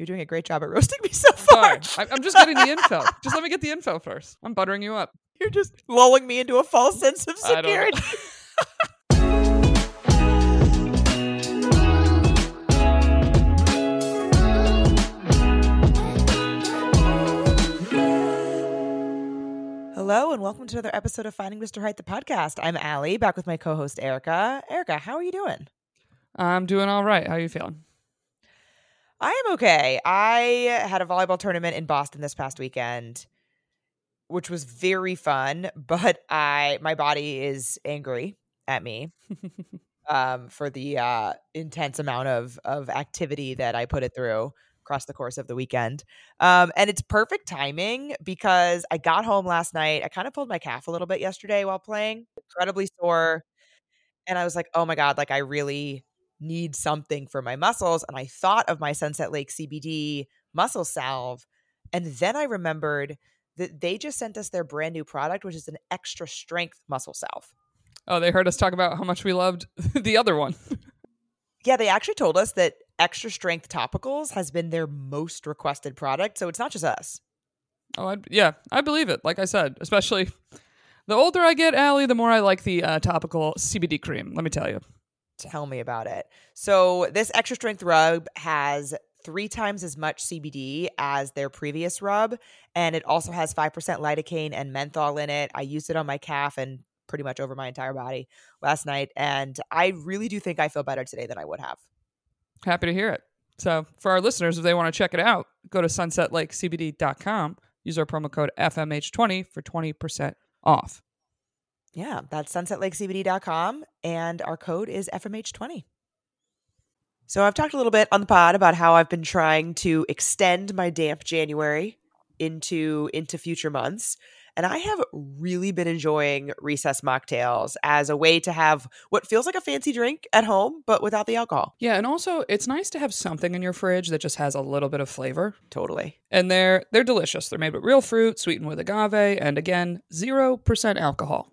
You're doing a great job at roasting me so far. Sorry, I'm just getting the info. Just let me get the info first. I'm buttering you up. You're just lulling me into a false sense of I don't know. security. Hello and welcome to another episode of Finding Mr. Height, the podcast. I'm Ali, back with my co-host Erica. Erica, how are you doing? I'm doing all right. How are you feeling? I am okay. I had a volleyball tournament in Boston this past weekend, which was very fun, but I my body is angry at me um, for the uh, intense amount of of activity that I put it through across the course of the weekend. Um, and it's perfect timing because I got home last night. I kind of pulled my calf a little bit yesterday while playing, incredibly sore. And I was like, oh my God, like I really need something for my muscles. And I thought of my Sunset Lake CBD muscle salve. And then I remembered that they just sent us their brand new product, which is an extra strength muscle salve. Oh, they heard us talk about how much we loved the other one. Yeah, they actually told us that extra strength topicals has been their most requested product. So it's not just us. Oh, I, yeah, I believe it. Like I said, especially the older I get, Ali, the more I like the uh, topical CBD cream. Let me tell you. Tell me about it. So this extra strength rub has three times as much CBD as their previous rub, and it also has five percent lidocaine and menthol in it. I used it on my calf and pretty much over my entire body last night, and I really do think I feel better today than I would have. Happy to hear it. So, for our listeners, if they want to check it out, go to sunsetlakecbd.com. Use our promo code FMH20 for 20% off. Yeah, that's sunsetlakecbd.com, and our code is FMH20. So I've talked a little bit on the pod about how I've been trying to extend my damp January into into future months. And I have really been enjoying recess mocktails as a way to have what feels like a fancy drink at home, but without the alcohol. Yeah, and also it's nice to have something in your fridge that just has a little bit of flavor. Totally. And they're they're delicious. They're made with real fruit, sweetened with agave, and again, 0% alcohol.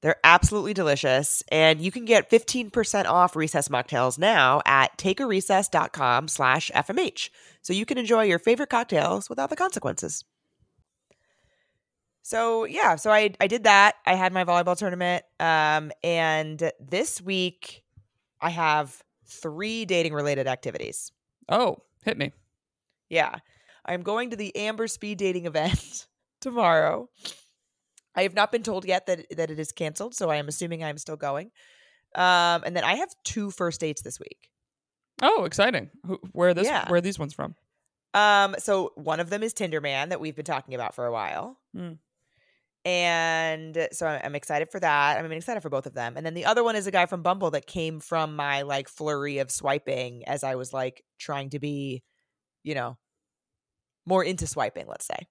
They're absolutely delicious. And you can get 15% off recess mocktails now at takearecess.com slash FMH. So you can enjoy your favorite cocktails without the consequences. So yeah, so I I did that. I had my volleyball tournament. Um, and this week I have three dating related activities. Oh, hit me. Yeah. I'm going to the Amber Speed Dating event tomorrow. I have not been told yet that that it is canceled, so I am assuming I'm still going. Um, and then I have two first dates this week. Oh, exciting. Where are this Yeah. where are these ones from? Um, so one of them is Tinder Man that we've been talking about for a while. Hmm. And so I'm, I'm excited for that. I'm excited for both of them. And then the other one is a guy from Bumble that came from my like flurry of swiping as I was like trying to be, you know, more into swiping, let's say.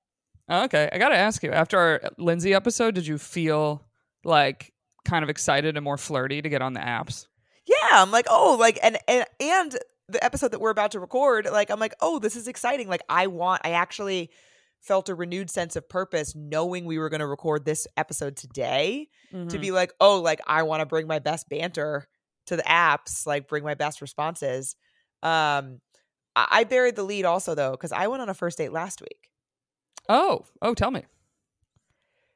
Oh, okay. I got to ask you, after our Lindsay episode, did you feel like kind of excited and more flirty to get on the apps? yeah i'm like oh like and and and the episode that we're about to record like i'm like oh this is exciting like i want i actually felt a renewed sense of purpose knowing we were going to record this episode today to Mhm. be like oh like i want to bring my best banter to the apps like bring my best responses um i, I buried the lead also though because i went on a first date last week Oh, oh, tell me.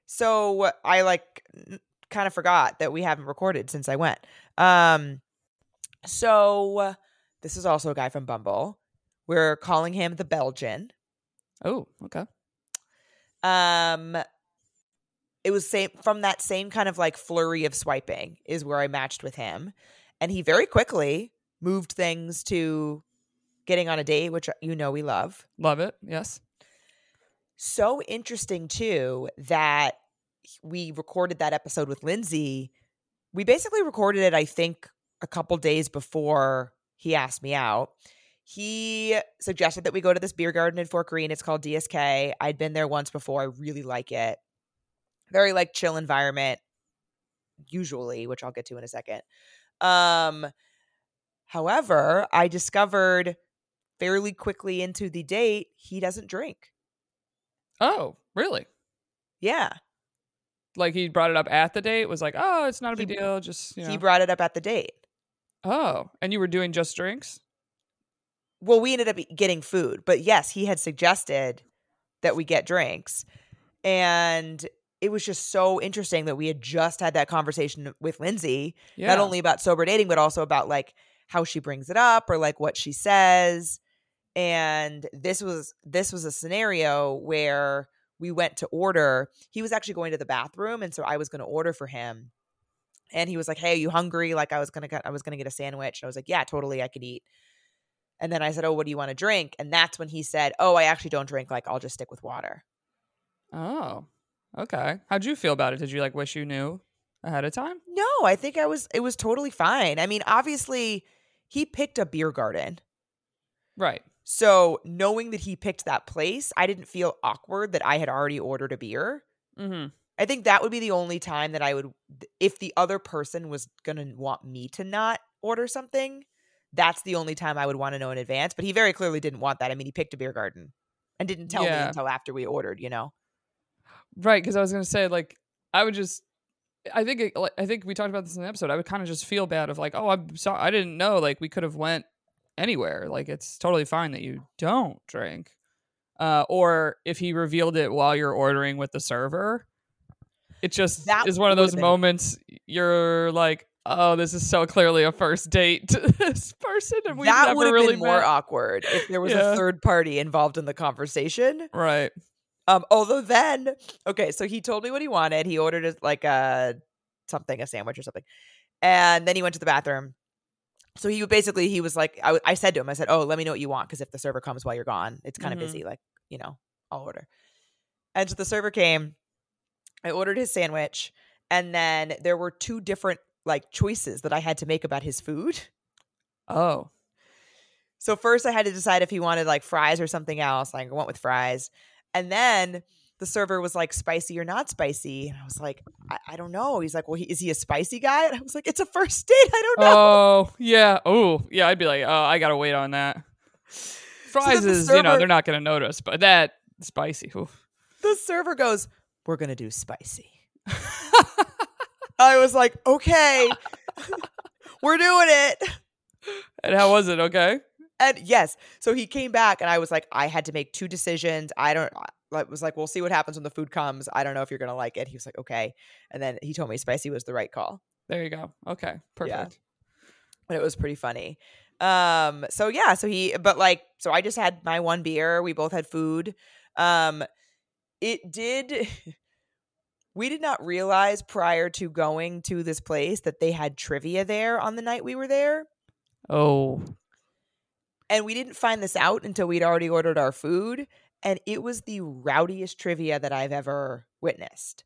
so i like kind of forgot that we haven't recorded since i went um so this is also a guy from bumble we're calling him the belgian Oh, okay. um it was same from that same kind of like flurry of swiping is where i matched with him and he very quickly moved things to getting on a date which you know we love Love it. Yes. So interesting too that we recorded that episode with Lindsay. We basically recorded it, I think, a couple days before he asked me out. he suggested that we go to this beer garden in Fort Greene. It's called DSK. I'd been there once before. I really like it. Very like chill environment, usually, which I'll get to in a second. Um, however, I discovered fairly quickly into the date he doesn't drink. Oh, really? Yeah, Like he brought it up at the date. Was like, oh, it's not a big He- deal. Just you know. he brought it up at the date. oh, and you were doing just drinks. Well, we ended up getting food, but yes, he had suggested that we get drinks. And it was just so interesting that we had just had that conversation with Lindsay, Yeah. not only about sober dating, but also about like how she brings it up or like what she says. And this was this was a scenario where we went to order. He was actually going to the bathroom, and so I was going to order for him. And he was like, "Hey, are you hungry?" Like I was gonna get, I was gonna get a sandwich. And I was like, "Yeah, totally, I could eat." And then I said, "Oh, what do you want to drink?" And that's when he said, "Oh, I actually don't drink. Like I'll just stick with water." Oh, okay. How'd you feel about it? Did you like wish you knew ahead of time? No, I think I was. It was totally fine. I mean, obviously, he picked a beer garden. Right. So knowing that he picked that place, I didn't feel awkward that I had already ordered a beer. Mm-hmm. I think that would be the only time that I would, if the other person was going to want me to not order something, that's the only time I would want to know in advance. But he very clearly didn't want that. I mean, he picked a beer garden and didn't tell me until after we ordered, you know? Right, because I was gonna say like I would just. I think it, I think we talked about this in the episode. I would kind of just feel bad of like, oh, I'm sorry, I didn't know. Like we could have went anywhere. Like it's totally fine that you don't drink. Uh, or if he revealed it while you're ordering with the server, it just That is one of those moments you're like, oh, this is so clearly a first date to this person, and we've that would have really been more met. awkward if there was Yeah. a third party involved in the conversation. Right. Um, although then, okay, so he told me what he wanted. He ordered like a something, a sandwich or something, and then he went to the bathroom. So he basically he was like, I, I said to him, I said, "Oh, let me know what you want because if the server comes while you're gone, it's kind of Mhm. busy. Like, you know, I'll order." And so the server came. I ordered his sandwich, and then there were two different like choices that I had to make about his food. Oh. So first I had to decide if he wanted like fries or something else. Like I went with fries. And then the server was like spicy or not spicy. And I was like, I, I don't know. He's like, Well, he, is he a spicy guy? And I was like, It's a first date. I don't know. Oh yeah. Oh yeah. I'd be like, oh, I gotta wait on that. Fries the is, you know, they're not gonna notice, but that spicy. oof. The server goes, We're gonna do spicy. I was like, Okay, we're doing it. and how was it? Okay. And yes, so he came back, and I was like, I had to make two decisions. I don't. I was like, we'll see what happens when the food comes. I don't know if you're gonna like it. He was like, okay, and then he told me spicy was the right call, There you go. Okay. Perfect. but it was pretty funny. Um, so yeah, so he, but like, so I just had my one beer. We both had food. Um, it did. We did not realize prior to going to this place that they had trivia there on the night we were there. Oh. And we didn't find this out until we'd already ordered our food. And it was the rowdiest trivia that I've ever witnessed.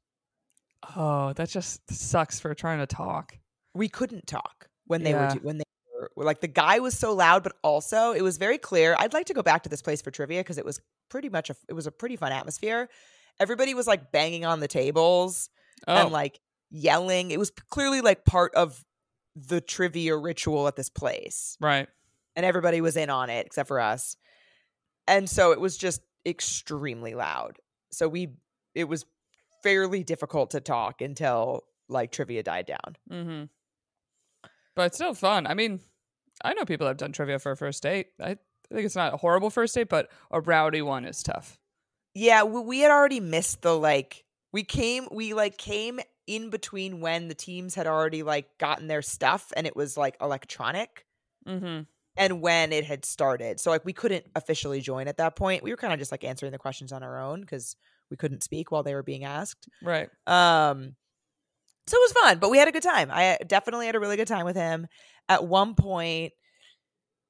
Oh, that just sucks for trying to talk. We couldn't talk when they were Yeah. do- when they were like the guy was so loud, but also it was very clear. I'd like to go back to this place for trivia because it was pretty much a it was a pretty fun atmosphere. Everybody was like banging on the tables Oh. and like yelling. It was clearly like part of the trivia ritual at this place. right. and everybody was in on it except for us. And so it was just extremely loud. So we it was fairly difficult to talk until like trivia died down. Mm-hmm. But it's still fun. I mean, I know people have done trivia for a first date. I think it's not a horrible first date, but a rowdy one is tough. Yeah, we, we had already missed the like we came we like came in between when the teams had already like gotten their stuff and it was like electronic Mm-hmm. And when it had started. So like we couldn't officially join at that point. We were kind of just like answering the questions on our own cuz we couldn't speak while they were being asked. Right. Um, so it was fun, but we had a good time. I definitely had a really good time with him. At one point,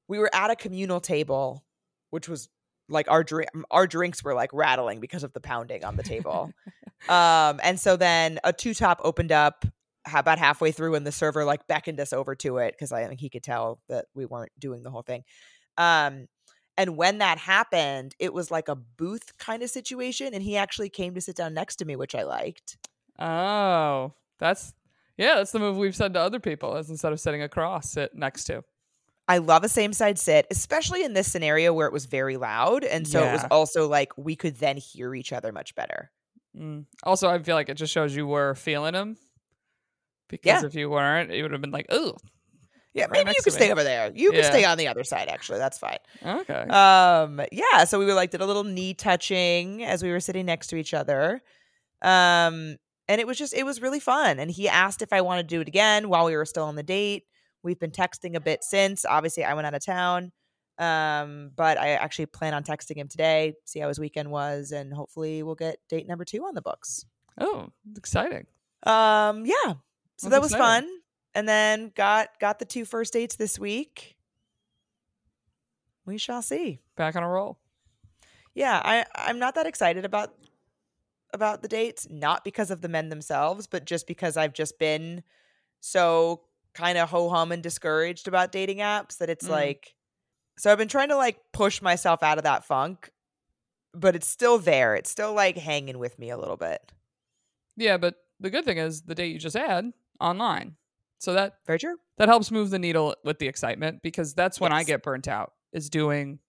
we were at a communal table, which was like our drink, our drinks were like rattling because of the pounding on the table. um, and so then a two top opened up about halfway through, and the server like beckoned us over to it because I think he could tell that we weren't doing the whole thing. Um, And when that happened, it was like a booth kind of situation. And he actually came to sit down next to me, which I liked. Oh, that's yeah, that's the move we've said to other people is instead of sitting across, sit next to. I love a same side sit, especially in this scenario where it was very loud. And so it was also like we could then hear each other much better. Mm. Also, I feel like it just shows you were feeling him. Because if you weren't, it would have been like, oh, Yeah, maybe you could stay over there. You could stay on the other side, actually. That's fine. okay. Um, yeah, so we were like did a little knee touching as we were sitting next to each other. Um, and it was just it was really fun. And he asked if I wanted to do it again while we were still on the date. We've been texting a bit since. Obviously, I went out of town. Um, but I actually plan on texting him today, see how his weekend was, and hopefully we'll get date number two on the books. oh, exciting. Um, yeah. So that was fun. And then got got the two first dates this week. We shall see. Back on a roll. Yeah, I I'm not that excited about about the dates, not because of the men themselves, but just because I've just been so kind of ho hum and discouraged about dating apps that it's Mm. like so I've been trying to like push myself out of that funk, but it's still there. It's still like hanging with me a little bit. Yeah, but the good thing is the date you just had online. So that Very true. that helps move the needle with the excitement because that's when I get burnt out is doing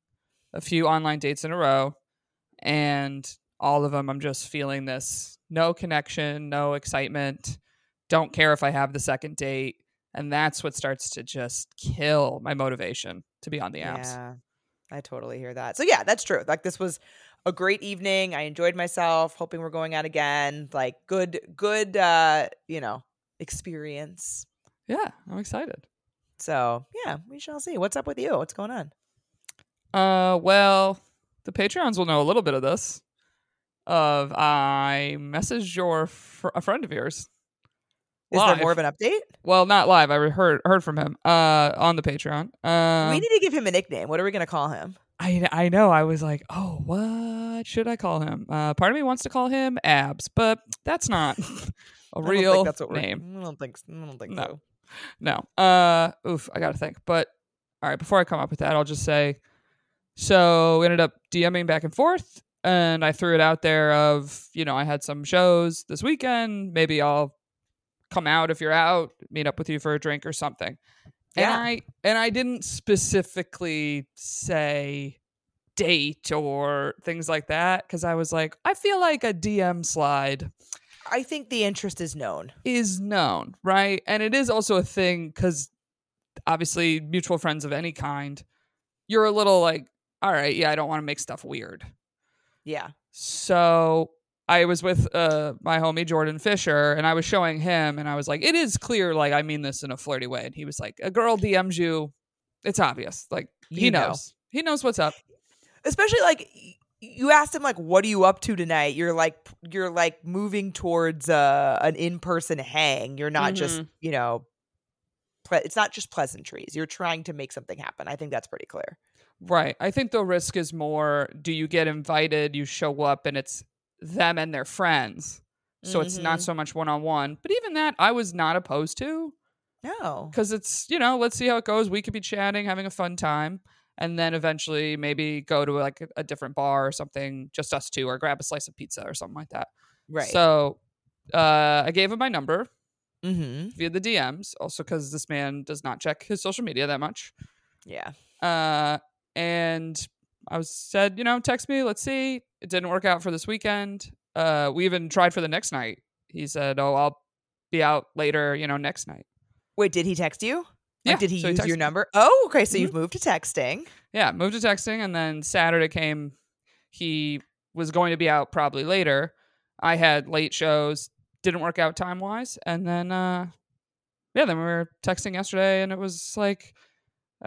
a few online dates in a row and all of them I'm just feeling this no connection, no excitement, don't care if I have the second date and that's what starts to just kill my motivation to be on the apps. Yeah, I totally hear that. So yeah, that's true. Like this was a great evening. I enjoyed myself. Hoping we're going out again. Like good, good, uh, you know, experience. Yeah, I'm excited. So yeah, we shall see. What's up with you? What's going on? Uh, well, the Patreons will know a little bit of this. Of I messaged your fr- a friend of yours. Is live. there more of an update? Well, not live. I heard heard from him. Uh, on the Patreon. Um, we need to give him a nickname. What are we going to call him? I I know. I was like, oh, what should I call him? Uh, part of me wants to call him Abs, but that's not a I don't real think that's what we're- name. I don't think. I don't think No. so. No. Uh oof, I gotta think. But all right, before I come up with that, I'll just say so we ended up DMing back and forth and I threw it out there of, you know, I had some shows this weekend. Maybe I'll come out if you're out, meet up with you for a drink or something. Yeah. And I and I didn't specifically say date or things like that because I was like, I feel like a DM slide I think the interest is known. is known, right? And it is also a thing because obviously, mutual friends of any kind, you're a little like, all right, yeah, I don't want to make stuff weird. Yeah. So I was with uh, my homie Jordan Fisher, and I was showing him, and I was like, it is clear, like, I mean this in a flirty way. And he was like, a girl DMs you, it's obvious. Like, he You know. knows. He knows what's up. especially like you asked him like what are you up to tonight you're like you're like moving towards uh an in-person hang you're not just Mhm. you know ple- it's not just pleasantries you're trying to make something happen i think that's pretty clear Right. I think the risk is more do you get invited, you show up, and it's them and their friends. So it's not Mhm. so much one on one. But even that, I was not opposed to no because it's, you know, let's see how it goes. We could be chatting, having a fun time. And then eventually maybe go to like a, a different bar or something, just us two, or grab a slice of pizza or something like that. right So uh, I gave him my number mm-hmm via the DMs, also because this man does not check his social media that much. yeah Uh, and I was said, you know, text me. Let's see. It didn't work out for this weekend. Uh, we even tried for the next night. He said, "Oh, I'll be out later. You know, next night." wait did he text you Yeah. like, did he so use texted your number oh okay so Mhm. you've moved to texting Yeah, moved to texting, and then Saturday came. He was going to be out probably later. I had late shows, didn't work out time wise, and then uh, yeah, then we were texting yesterday, and it was like,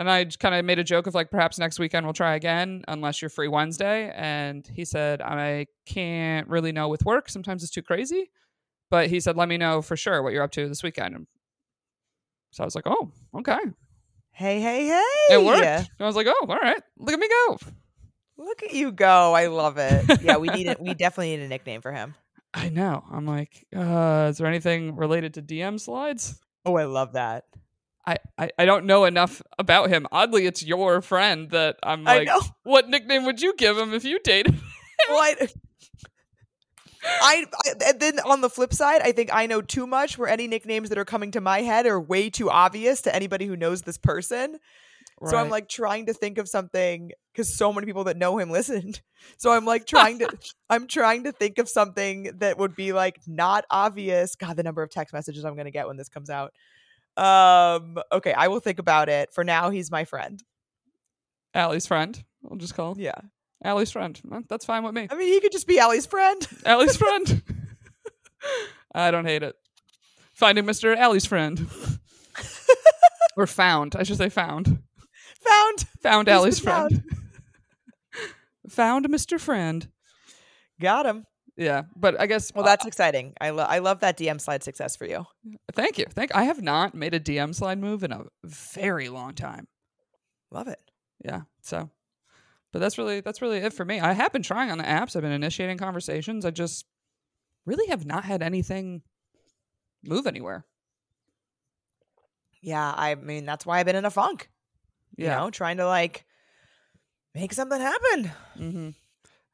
and I kind of made a joke of like perhaps next weekend we'll try again unless you're free Wednesday, and he said I can't really know with work. Sometimes it's too crazy, but he said let me know for sure what you're up to this weekend. And so I was like, oh, okay, hey hey hey it worked. And I was like, oh, all right, look at me go. look at you go i love it yeah we need it we definitely need a nickname for him I know. I'm like, uh, is there anything related to DM slides? oh i love that I, I, I don't know enough about him. Oddly, it's your friend that I'm like, what nickname would you give him if you dated? Well, I, I, I and then on the flip side, I think I know too much. Where any nicknames that are coming to my head are way too obvious to anybody who knows this person. So I'm like trying to think of something because so many people that know him listened. So I'm like trying to, I'm trying to think of something that would be like not obvious. God, the number of text messages I'm gonna get when this comes out. Um. Okay, I will think about it. For now, he's my friend. Ali's friend. I'll just call Yeah. Ali's friend. That's fine with me. I mean, he could just be Ali's friend. Ali's friend. I don't hate it. Finding Mr. Ali's friend. or found. I should say found. Found. Found He's Ali's friend. found Mr. Friend. Got him. Yeah, but I guess Well, that's exciting. I love. I love that DM slide success for you. thank you. Thank I have not made a DM slide move in a very long time. Love it. Yeah. So but that's really that's really it for me. I have been trying on the apps. I've been initiating conversations. I just really have not had anything move anywhere. Yeah, I mean that's why I've been in a funk. You Yeah. know, trying to like make something happen. Mm-hmm.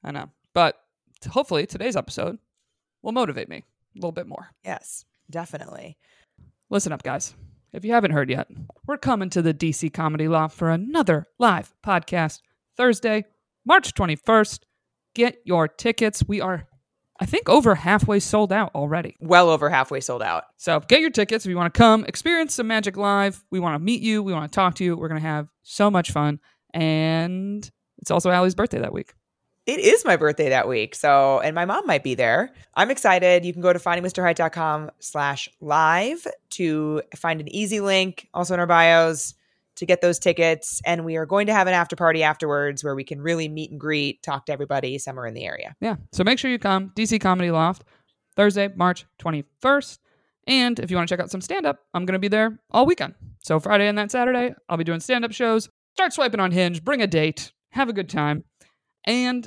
I know. But hopefully today's episode will motivate me a little bit more. Yes, definitely. Listen up, guys. If you haven't heard yet, we're coming to the DC Comedy Loft for another live podcast Thursday, March 21st. Get your tickets. We are, I think, over halfway sold out already. Well over halfway sold out. So get your tickets if you want to come experience some magic live. We want to meet you. We want to talk to you. We're going to have so much fun. And it's also Ali's birthday that week. It is my birthday that week. So, and my mom might be there. I'm excited. You can go to findingmrheight.com slash live to find an easy link also in our bios to get those tickets. And we are going to have an after party afterwards where we can really meet and greet, talk to everybody somewhere in the area. Yeah. So make sure you come. DC Comedy Loft, Thursday, March 21st. And if you want to check out some stand up, I'm going to be there all weekend. So Friday and that Saturday, I'll be doing stand up shows. Start swiping on Hinge, bring a date, have a good time. And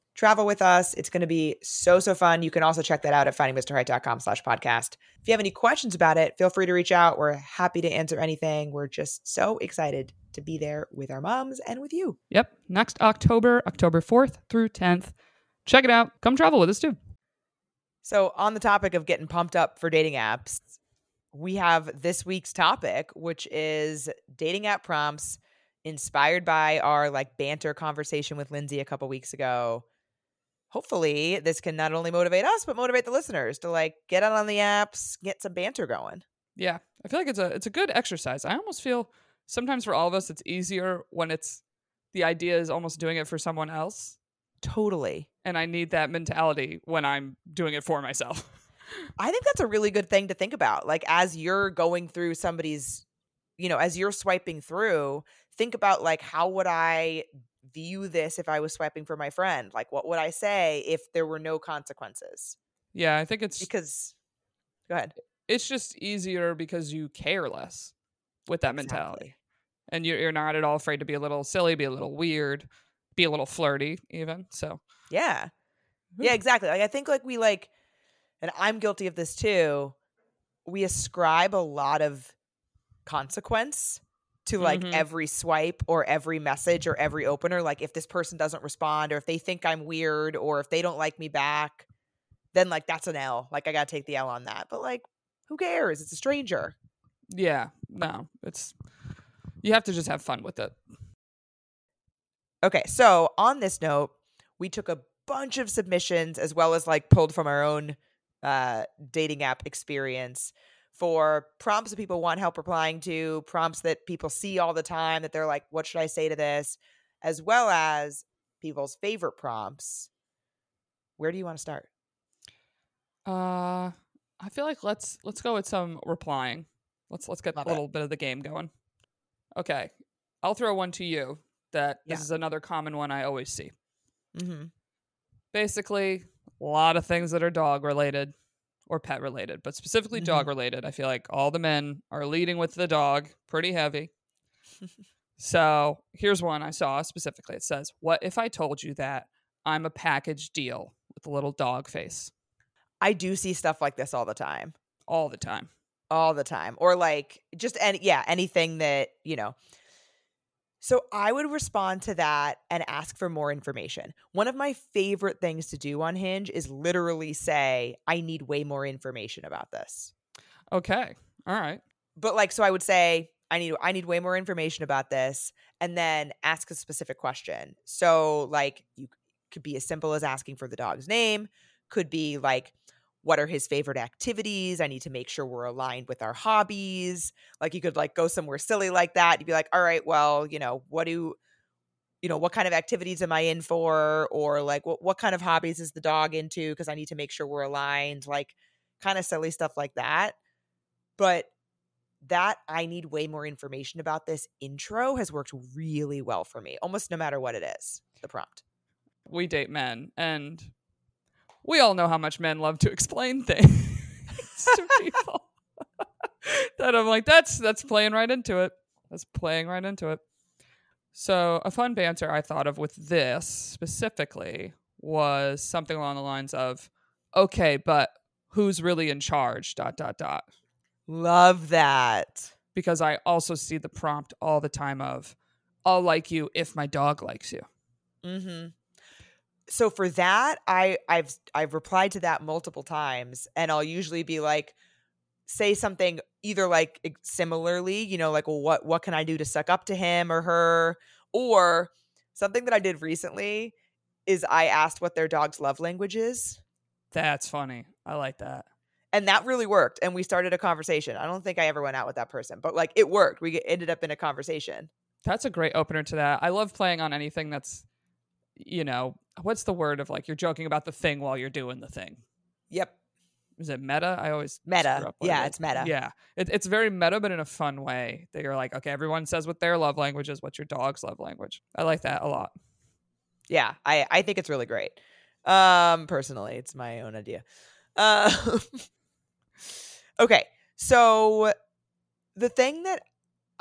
Travel with us. It's going to be so, so fun. You can also check that out at findingmrheight.com slash podcast. If you have any questions about it, feel free to reach out. We're happy to answer anything. We're just so excited to be there with our moms and with you. Yep. Next October, October 4th through 10th. Check it out. Come travel with us too. So, on the topic of getting pumped up for dating apps, we have this week's topic, which is dating app prompts inspired by our like banter conversation with Lindsay a couple weeks ago. Hopefully, this can not only motivate us, but motivate the listeners to like get out on the apps, get some banter going. Yeah. I feel like it's a it's a good exercise. I almost feel sometimes for all of us it's easier when it's the idea is almost doing it for someone else. Totally. And I need that mentality when I'm doing it for myself. I think that's a really good thing to think about. Like as you're going through somebody's, you know, as you're swiping through, think about like how would I view this if I was swiping for my friend? Like what would I say if there were no consequences? yeah, I think it's Because go ahead. it's just easier because you care less with that mentality. And you're, you're not at all afraid to be a little silly, be a little weird, be a little flirty, even. So, Yeah. Yeah, exactly. Like I think like we like and I'm guilty of this too. We ascribe a lot of consequence to like Mhm. every swipe or every message or every opener. Like if this person doesn't respond or if they think I'm weird or if they don't like me back, then like that's an L. Like I gotta take the L on that. But like, who cares? It's a stranger. yeah, no, it's, you have to just have fun with it. Okay, so on this note, we took a bunch of submissions as well as like pulled from our own uh, dating app experience for prompts that people want help replying to, prompts that people see all the time that they're like, what should I say to this? As well as people's favorite prompts. Where do you want to start? Uh, I feel like let's let's go with some replying. Let's let's get Love a it. little bit of the game going. Okay, I'll throw one to you. that Yeah. this is another common one I always see. Mm-hmm. Basically, a lot of things that are dog related or pet related, but specifically Mhm. dog related. I feel like all the men are leading with the dog pretty heavy. so here's one I saw specifically. It says, What if I told you that I'm a package deal with a little dog face I do see stuff like this all the time. all the time? all the time or like just any yeah anything that you know so i would respond to that and ask for more information one of my favorite things to do on hinge is literally say i need way more information about this Okay. All right. but like so i would say i need i need way more information about this and then ask a specific question so like you could be as simple as asking for the dog's name could be like what are his favorite activities? I need to make sure we're aligned with our hobbies. Like you could like go somewhere silly like that you'd be like all right well you know what do you know what kind of activities am i in for? Or like what, what kind of hobbies is the dog into? Because i need to make sure we're aligned like kind of silly stuff like that. But that I need way more information about this intro has worked really well for me, almost no matter what it is, the prompt. We date men, and we all know how much men love to explain things to people. that I'm like, that's that's playing right into it. That's playing right into it. So a fun banter I thought of with this specifically was something along the lines of, "Okay, but who's really in charge?" Dot dot dot. Love that. Because I also see the prompt all the time of, "I'll like you if my dog likes you." Mm-hmm. So for that, I I've I've replied to that multiple times, and I'll usually be like, say something either like similarly, you know, like, well, what what can I do to suck up to him or her, or something that I did recently is I asked what their dog's love language is. That's funny. I like that. and that really worked and we started a conversation i don't think i ever went out with that person but like it worked we ended up in a conversation That's a great opener to that. I love playing on anything that's, you know, what's the word of like you're joking about the thing while you're doing the thing. yep Is it meta? I always meta yeah it it's meta Yeah, it, it's very meta, but in a fun way. That you're like, okay, everyone says what their love language is. What's your dog's love language? I like that a lot. yeah i i think it's really great um personally it's my own idea uh, okay so the thing that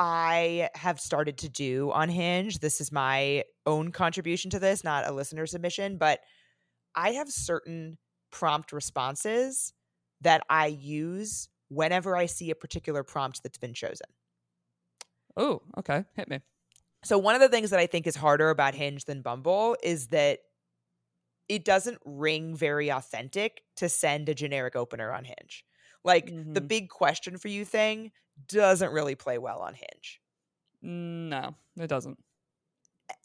i have started to do on hinge this is my own contribution to this not a listener submission but i have certain prompt responses that i use whenever i see a particular prompt that's been chosen Oh, okay, hit me. so one of the things that I think is harder about Hinge than Bumble is that it doesn't ring very authentic to send a generic opener on Hinge. Like the Mhm. big question for you thing doesn't really play well on Hinge. Mm, no, it doesn't.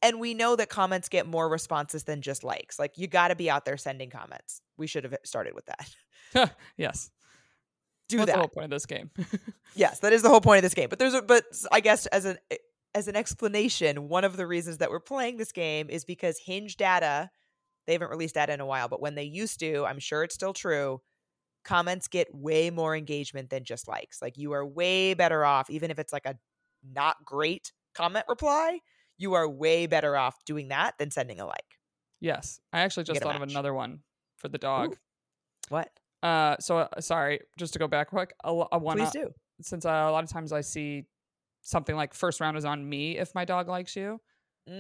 And we know that comments get more responses than just likes. Like you got to be out there sending comments. We should have started with that. yes, Do That's that. the whole point of this game. Yes, that is the whole point of this game. But there's a but I guess as an eh, as an explanation, one of the reasons that we're playing this game is because Hinge data, they haven't released data in a while, but when they used to, I'm sure it's still true, comments get way more engagement than just likes. Like you are way better off even if it's like a not great comment reply, you are way better off doing that than sending a like. yes, I actually just thought of another one for the dog. What? Uh, so uh, sorry, just to go back quick, a, lo- a one Please do. since uh, a lot of times I see something like first round is on me if my dog likes you.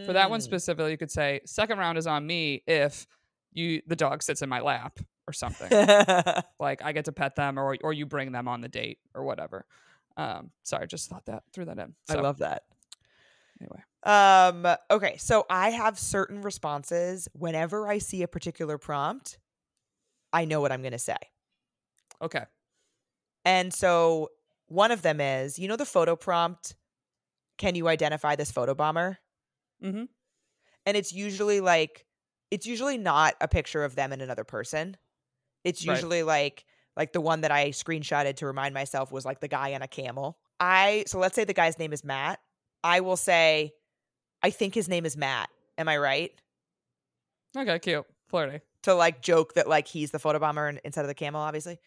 For that one Mm. specifically, you could say second round is on me if you the dog sits in my lap or something. like I get to pet them or or you bring them on the date or whatever. Um, sorry, just thought that threw that in. I love that. anyway. Um, okay, so I have certain responses whenever I see a particular prompt, I know what I'm going to say. Okay. And so one of them is, you know the photo prompt, can you identify this photo bomber? Mhm. And it's usually like it's usually not a picture of them and another person. It's Right. usually like like the one that I screenshotted to remind myself was like the guy on a camel. I so let's say the guy's name is Matt. I will say I think his name is Matt. Am I right? Okay, cute. Flirty. To like joke that like he's the photobomber and- instead of the camel obviously.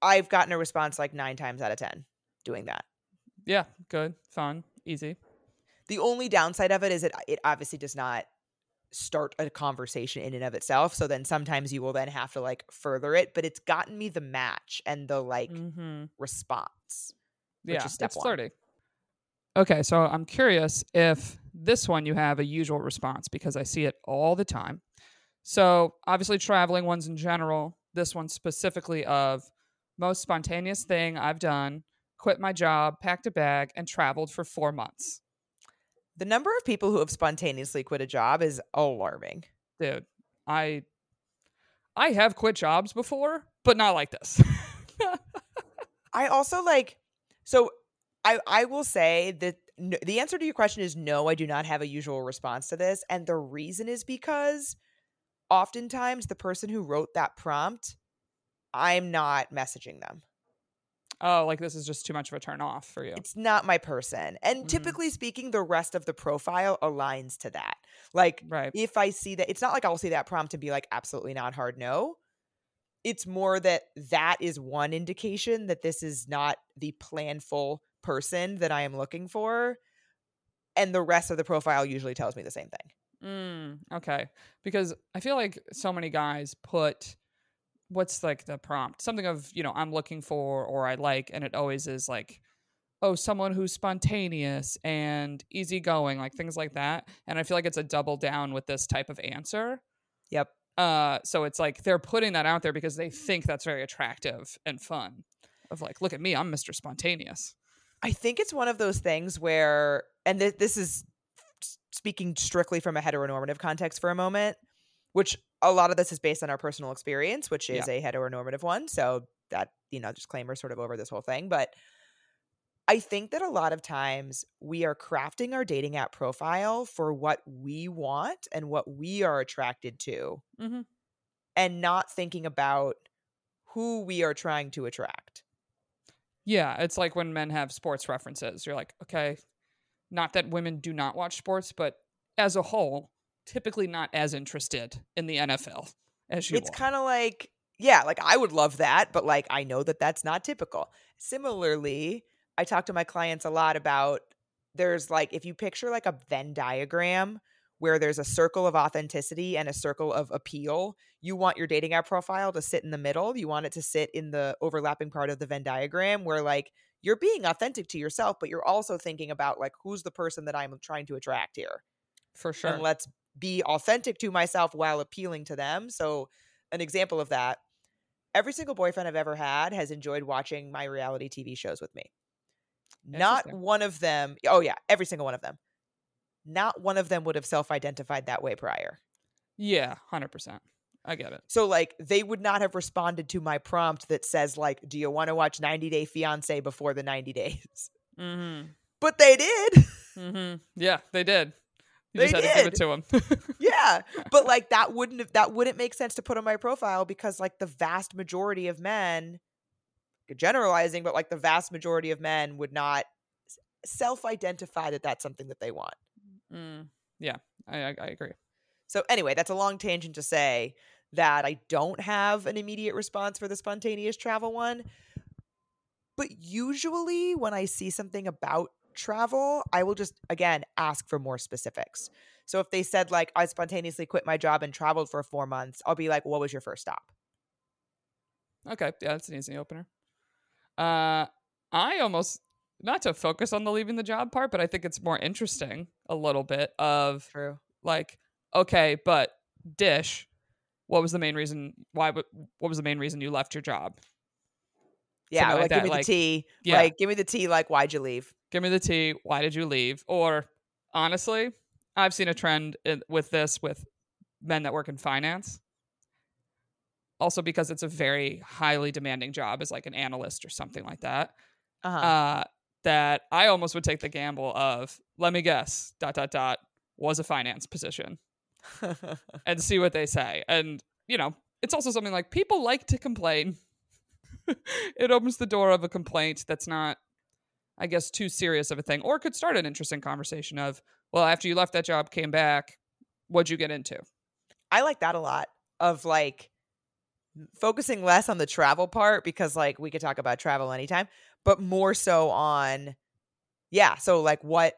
I've gotten a response like 9 times out of 10 doing that. Yeah, good, fun, easy. The only downside of it is it it obviously does not start a conversation in and of itself. So then sometimes you will then have to like further it, but it's gotten me the match and the like Mm-hmm. response. Yeah, is step flirty. Okay, so I'm curious if this one you have a usual response because I see it all the time. So obviously traveling ones in general, this one specifically of most spontaneous thing I've done, quit my job, packed a bag, and traveled for four months. The number of people who have spontaneously quit a job is alarming. Dude, I I have quit jobs before, but not like this. I also like so I I will say that the answer to your question is no, I do not have a usual response to this and the reason is because oftentimes the person who wrote that prompt I'm not messaging them. Oh, like this is just too much of a turn off for you. It's not my person. And Mhm. typically speaking the rest of the profile aligns to that. Like Right. if I see that, it's not like I'll see that prompt and be like, absolutely not hard no. It's more that that is one indication that this is not the planful person that I am looking for. And the rest of the profile usually tells me the same thing. Mm, okay. Because I feel like so many guys put what's like the prompt? Something of, you know, I'm looking for or I like, and it always is like, oh, someone who's spontaneous and easygoing, like things like that. And I feel like it's a double down with this type of answer. Yep. Uh, so it's like they're putting that out there because they think that's very attractive and fun. Of like, look at me, I'm Mr. Spontaneous. I think it's one of those things where, and th- this is speaking strictly from a heteronormative context for a moment, which a lot of this is based on our personal experience, which is a heteronormative one. So that, you know, disclaimer sort of over this whole thing. But I think that a lot of times we are crafting our dating app profile for what we want and what we are attracted to, Mm-hmm. and not thinking about who we are trying to attract. Yeah, it's like when men have sports references. You're like, okay, not that women do not watch sports, but as a whole, typically not as interested in the NFL as you it's kind of like yeah like i would love that but like i know that that's not typical. Similarly i talk to my clients a lot about there's like if you picture like a venn diagram where there's a circle of authenticity and a circle of appeal you want your dating app profile to sit in the middle you want it to sit in the overlapping part of the venn diagram where like you're being authentic to yourself but you're also thinking about like who's the person that i'm trying to attract here? For sure. and let's be authentic to myself while appealing to them. So, an example of that every single boyfriend I've ever had has enjoyed watching my reality TV shows with me. Not one of them, oh, yeah, every single one of them. Not one of them would have self identified that way prior. yeah, hundred percent. I get it. So, like, they would not have responded to my prompt that says, like, do you want to watch 90 Day Fiance before the 90 days? Mm-hmm. But they did. Mm-hmm. Yeah, they did. You They just had to give it to them. yeah but like that wouldn't have that wouldn't make sense to put on my profile because like the vast majority of men generalizing but like the vast majority of men would not self-identify that that's something that they want mm, yeah, I, I, I agree. so anyway that's a long tangent to say that i don't have an immediate response for the spontaneous travel one but usually when i see something about travel i will just again ask for more specifics so if they said like i spontaneously quit my job and traveled for four months i'll be like what was your first stop Okay, yeah, that's an easy opener. Uh, I almost not to focus on the leaving the job part, but I think it's more interesting a little bit of true like, okay, but dish, what was the main reason? Why? What was the main reason you left your job? yeah like, like give that, me like- the tea Yeah. like give me the tea like why'd you leave Give me the tea. Why did you leave? Or honestly, I've seen a trend in, with this with men that work in finance. Also, because it's a very highly demanding job as like an analyst or something like that. uh-huh uh, that I almost would take the gamble of let me guess dot dot dot was a finance position and see what they say. And you know, it's also something like people like to complain. it opens the door of a complaint that's not, I guess, too serious of a thing, or could start an interesting conversation of, well, after you left that job, came back, what'd you get into? I like that a lot of like focusing less on the travel part because like we could talk about travel anytime, but more so on yeah, so like what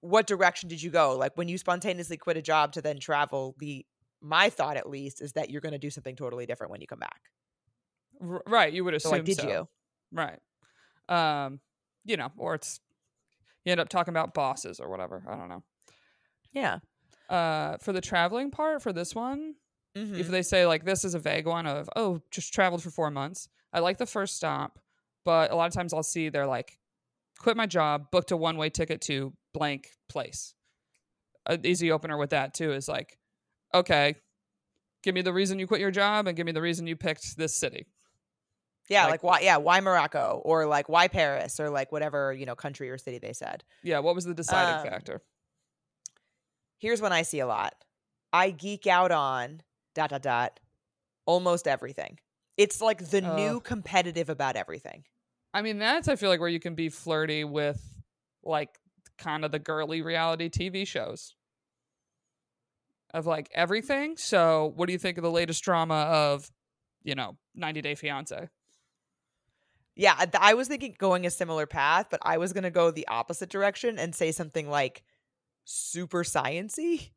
what direction did you go? Like when you spontaneously quit a job to then travel, the my thought at least is that you're going to do something totally different when you come back. Right, you would So assume like, did so. you? Right. Um, you know, or it's you end up talking about bosses or whatever. I don't know. Yeah. Uh, for the traveling part for this one, Mhm. if they say like this is a vague one of oh just traveled for four months, I like the first stop, but a lot of times I'll see they're like quit my job, booked a one way ticket to blank place. An easy opener with that too is like, okay, give me the reason you quit your job and give me the reason you picked this city. Yeah, Like- like, why? Yeah, why Morocco or like why Paris or like whatever you know country or city they said. Yeah, what was the deciding Um, factor? Here's one I see a lot. I geek out on dot dot dot almost everything. It's like the new competitive about everything. I mean, that's I feel like where you can be flirty with like kind of the girly reality TV shows of like everything. So, what do you think of the latest drama of, you know, 90 Day Fiance? Yeah, I was thinking going a similar path, but I was gonna go the opposite direction and say something like super sciency.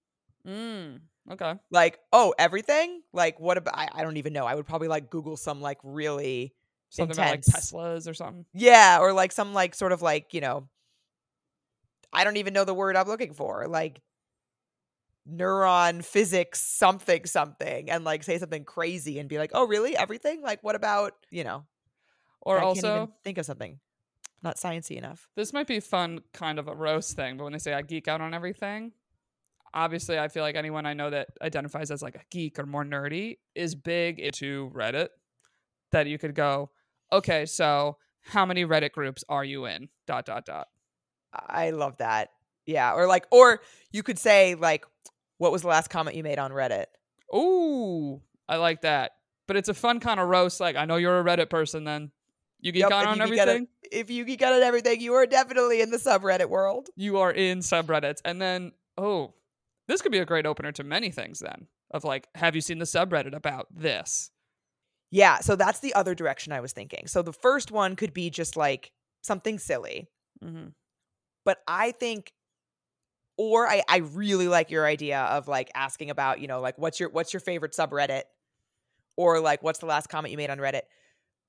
Mm, okay. Like, oh, everything? Like, what about? I, I don't even know. I would probably like Google some like really Something about like Teslas or something. Yeah, or like some like sort of like, you know, I don't even know the word I'm looking for. Like neuron physics something something and like say something crazy and be like, "Oh, really? Everything? Like what about, you know, Or I can't even also, think of something not sciencey enough." this might be fun, kind of a roast thing, but when they say I geek out on everything, obviously I feel like anyone I know that identifies as like a geek or more nerdy is big into Reddit. That you could go, okay, so how many Reddit groups are you in? Dot dot dot. I love that. Yeah, or like or you could say like what was the last comment you made on Reddit? Ooh, I like that. But it's a fun kind of roast. Like I know you're a Reddit person. Then you geek Yep, out on geek out everything. If you geek out on everything, you are definitely in the subreddit world. you are in subreddits and then oh this could be a great opener to many things then of like have you seen the subreddit about this Yeah, so that's the other direction I was thinking. So the first one could be just like something silly, mm-hmm. but I think or I I really like your idea of like asking about, you know, like what's your what's your favorite subreddit or like what's the last comment you made on Reddit.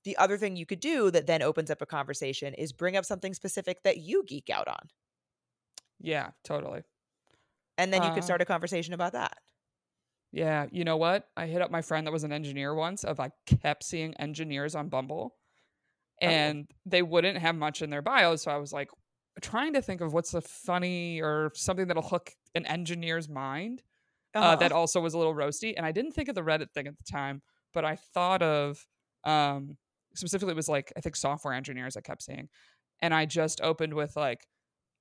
The other thing you could do that then opens up a conversation is bring up something specific that you geek out on. yeah totally And then you Uh, could start a conversation about that. yeah you know what i hit up my friend that was an engineer once of i kept seeing engineers on bumble Oh. and they wouldn't have much in their bios so i was like trying to think of what's a funny or something that'll hook an engineer's mind uh, Uh-huh. that also was a little roasty. And I didn't think of the Reddit thing at the time, but I thought of um, specifically it was like I think software engineers I kept seeing, and I just opened with like,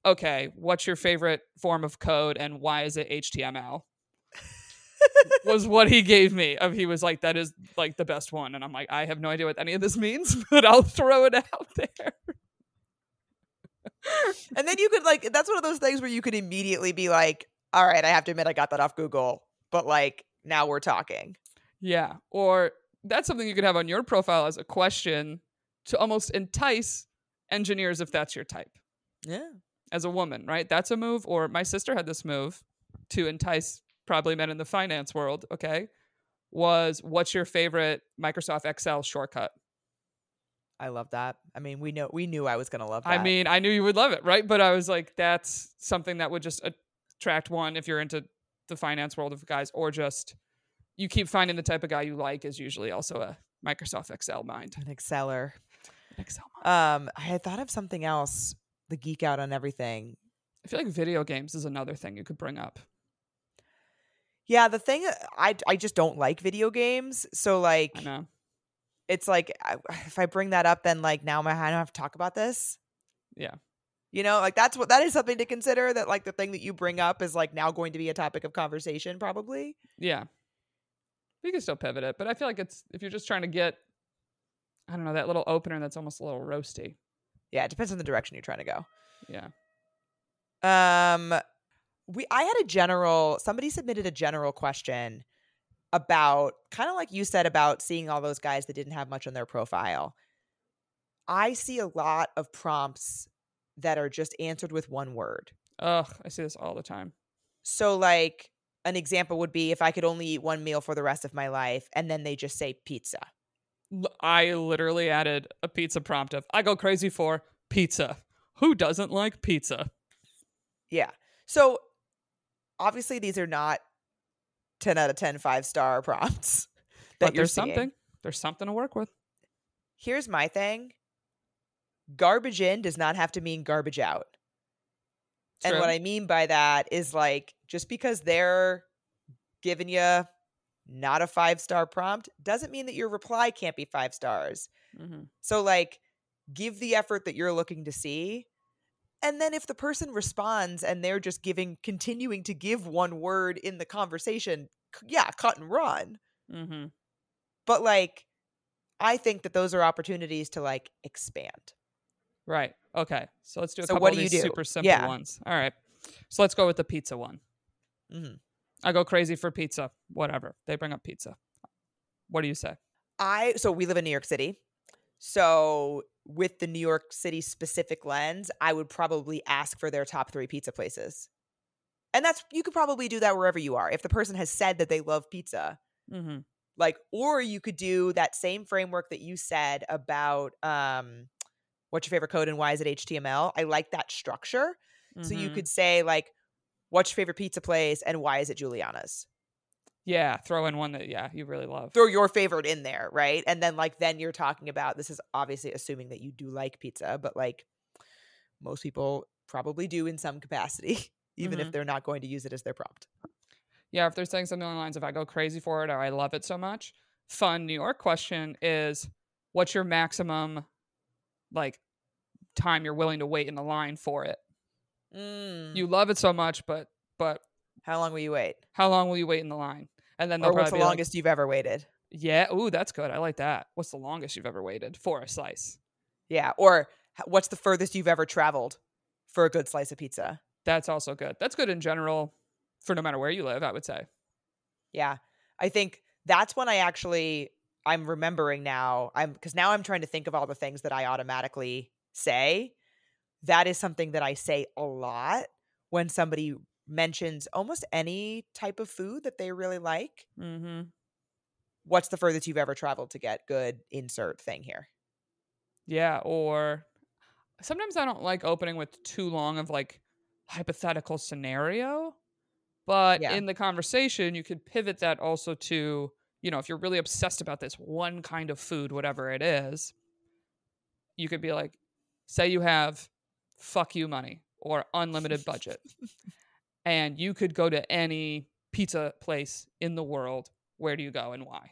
okay, what's your favorite form of code and why is it HTML? was what he gave me. Of he was like, that is like the best one, and I'm like, I have no idea what any of this means, but I'll throw it out there. and then you could like that's one of those things where you could immediately be like, all right, I have to admit I got that off Google, but like now we're talking. Yeah. Or that's something you could have on your profile as a question to almost entice engineers if that's your type Yeah. as a woman, right? That's a move. Or my sister had this move to entice probably men in the finance world, okay? Was what's your favorite Microsoft Excel shortcut? I love that. I mean, we know we knew I was gonna love that. I mean, I knew you would love it, right? But I was like, that's something that would just attract one if you're into the finance world of guys, or just you keep finding the type of guy you like is usually also a Microsoft Excel mind. an Exceller. An Excel mind. Um, I had thought of something else. The geek out on everything. I feel like video games is another thing you could bring up. Yeah, the thing I I just don't like video games. So like it's like if I bring that up, then like now I don't have to talk about this. Yeah. You know, like that's what that is something to consider. That like the thing that you bring up is like now going to be a topic of conversation, probably. Yeah. You can still pivot it, but I feel like it's if you're just trying to get I don't know, that little opener that's almost a little roasty. Yeah, it depends on the direction you're trying to go. Yeah. Um, we I had a general. Somebody submitted a general question about kind of like you said about seeing all those guys that didn't have much on their profile. I see a lot of prompts that are just answered with one word. Ugh, I see this all the time. So, like, an example would be if I could only eat one meal for the rest of my life, and then they just say pizza. I literally added a pizza prompt of I go crazy for pizza. Who doesn't like pizza? Yeah. So, obviously, these are not 10 out of 10 five star prompts. That But you're there's seeing. something. There's something to work with. Here's my thing garbage in does not have to mean garbage out. And what I mean by that is like just because they're giving you not a five star prompt doesn't mean that your reply can't be five stars. Mhm. So, like, give the effort that you're looking to see. And then if the person responds and they're just giving, continuing to give one word in the conversation, yeah, cut and run. Mhm. But like, I think that those are opportunities to like expand. Right. Okay. So let's do a So couple what of do you these do? super simple Yeah. ones. All right. So let's go with the pizza one. Mhm. I go crazy for pizza. Whatever. They bring up pizza. What do you say? I so we live in New York City. So with the New York City specific lens, I would probably ask for their top 3 pizza places. And that's you could probably do that wherever you are. If the person has said that they love pizza, Mm-hmm. like or you could do that same framework that you said about um what's your favorite code and why is it HTML? I like that structure. So you Mhm. could say like what's your favorite pizza place and why is it Juliana's? Yeah. Throw in one that yeah you really love. throw your favorite in there, right? And then like then you're talking about this is obviously assuming that you do like pizza, but like most people probably do in some capacity, even if Mhm. they're not going to use it as their prompt. Yeah. If they're saying something along the lines of I go crazy for it or I love it so much. Fun New York question is what's your maximum like time you're willing to wait in the line for it? Mm. You love it so much, but but How long will you wait? how long will you wait in the line? And then Or what's the be like, longest you've ever waited? Yeah. Ooh, that's good. I like that. What's the longest you've ever waited for a slice? Yeah. Or what's the furthest you've ever traveled for a good slice of pizza? That's also good. That's good in general for no matter where you live, I would say. Yeah. I think that's when I actually I'm remembering now. I'm because now I'm trying to think of all the things that I automatically say. That is something that I say a lot when somebody mentions almost any type of food that they really like. Mm-hmm. What's the furthest you've ever traveled to get good insert thing here? Yeah. Or sometimes I don't like opening with too long of like hypothetical scenario. But Yeah. in the conversation, you could pivot that also to, you know, if you're really obsessed about this one kind of food, whatever it is, you could be like, say you have fuck you money or unlimited budget. and you could go to any pizza place in the world. Where do you go and why?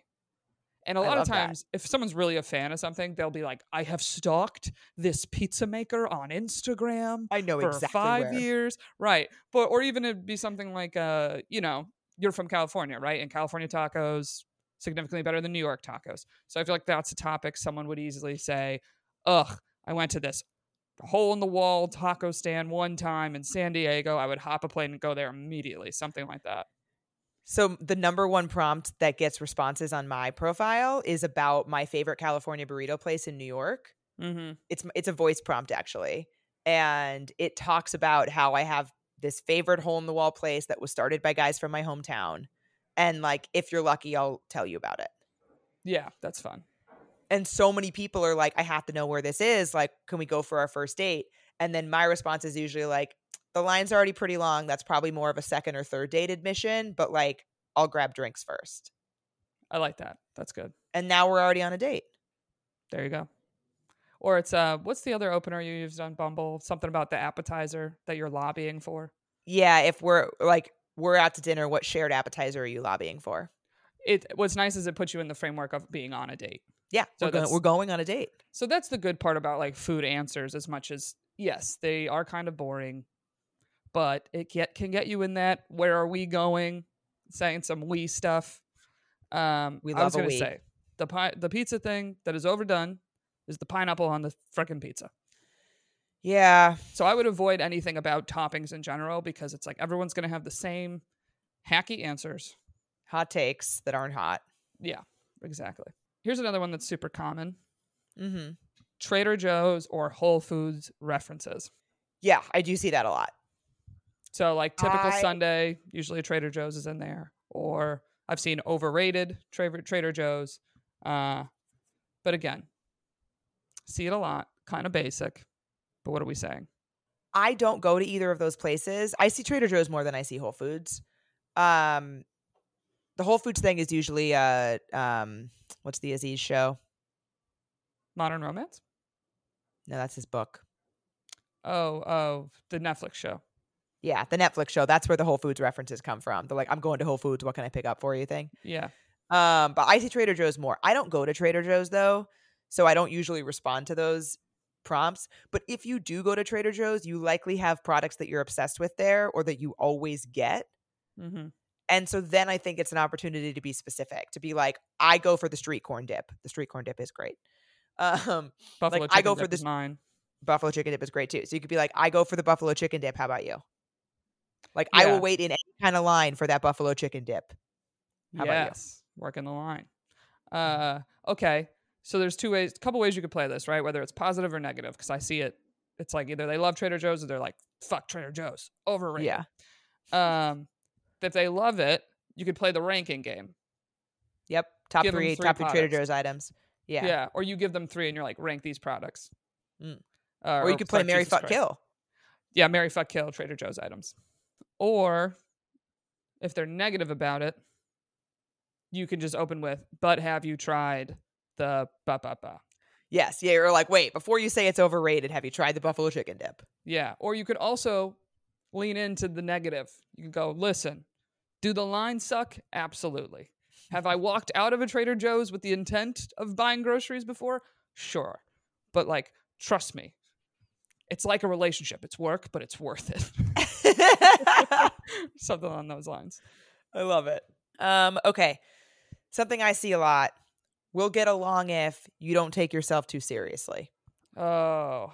And a lot of that. times, if someone's really a fan of something, they'll be like, I have stalked this pizza maker on Instagram I know for exactly five where. years. Right. But or even it'd be something like uh, you know, you're from California, right? And California tacos significantly better than New York tacos. So I feel like that's a topic someone would easily say, Ugh, I went to this hole in the wall taco stand one time in San Diego. I would hop a plane and go there immediately. Something like that. So the number one prompt that gets responses on my profile is about my favorite California burrito place in New York. Mm-hmm. it's it's a voice prompt actually and it talks about how i have this favorite hole in the wall place that was started by guys from my hometown and like if you're lucky i'll tell you about it Yeah, that's fun. And so many people are like i have to know where this is like can we go for our first date and then my response is usually like the line's already pretty long that's probably more of a second or third date admission but like i'll grab drinks first I like that. That's good. and now we're already on a date There you go. Or it's uh what's the other opener you used on Bumble? Something about the appetizer that you're lobbying for. yeah if we're like we're out to dinner what shared appetizer are you lobbying for It what's nice is it puts you in the framework of being on a date. Yeah, So we're, going, we're going on a date. So that's the good part about like food answers as much as yes, they are kind of boring, but it get can get you in that where are we going? Saying some we stuff. Um We love I was love gonna say the pi- the pizza thing that is overdone is the pineapple on the frickin' pizza. Yeah, So I would avoid anything about toppings in general because it's like everyone's going to have the same hacky answers. hot takes that aren't hot. Yeah, exactly. Here's another one that's super common Mm-hmm. Trader Joe's or Whole Foods references. Yeah, I do see that a lot. So like typical I- Sunday, usually Trader Joe's is in there, or I've seen overrated Trader Trader Joe's. Uh, but again, see it a lot, kind of basic. But what are we saying? I don't go to either of those places. I see Trader Joe's more than I see Whole Foods. Um, the Whole Foods thing is usually uh um what's the Aziz show? Modern Romance? No, that's his book. Oh, oh, the Netflix show. Yeah, the Netflix show. That's where the Whole Foods references come from. They're like, I'm going to Whole Foods. What can I pick up for you? Thing. Yeah. Um, but I see Trader Joe's more. I don't go to Trader Joe's though, so I don't usually respond to those prompts. But if you do go to Trader Joe's, you likely have products that you're obsessed with there or that you always get. Mm-hmm. And so then I think it's an opportunity to be specific, to be like, I go for the street corn dip. The street corn dip is great. Um, Buffalo I go chicken for this- mine. buffalo chicken dip is great too. So you could be like, I go for the buffalo chicken dip. How about you? Like I will wait in any kind of line for that buffalo chicken dip. How about you? yes, working the line. Uh, okay. So there's two ways, a couple ways you could play this, right? Whether it's positive or negative, because I see it. It's like either they love Trader Joe's or they're like, "Fuck Trader Joe's, overrated." Yeah. Um, if they love it, you could play the ranking game. Yep. Top three, three top three Trader. Joe's items. Yeah. Yeah. Or you give them three and you're like, rank these products. Mm. Uh, Or you could play Mary Jesus Fuck Christ. Kill. Yeah, Marry Fuck Kill Trader Joe's items. Or if they're negative about it, you can just open with, but have you tried the ba ba ba? Yes. Yeah. You're like, wait, before you say it's overrated, have you tried the buffalo chicken dip? Yeah. Or you could also lean into the negative. You can go, listen, do the lines suck? Absolutely. Have I walked out of a Trader Joe's with the intent of buying groceries before? Sure. But like, trust me, it's like a relationship. It's work, but it's worth it. Something on those lines. I love it. Um, okay. Something I see a lot. We'll get along if you don't take yourself too seriously. Oh,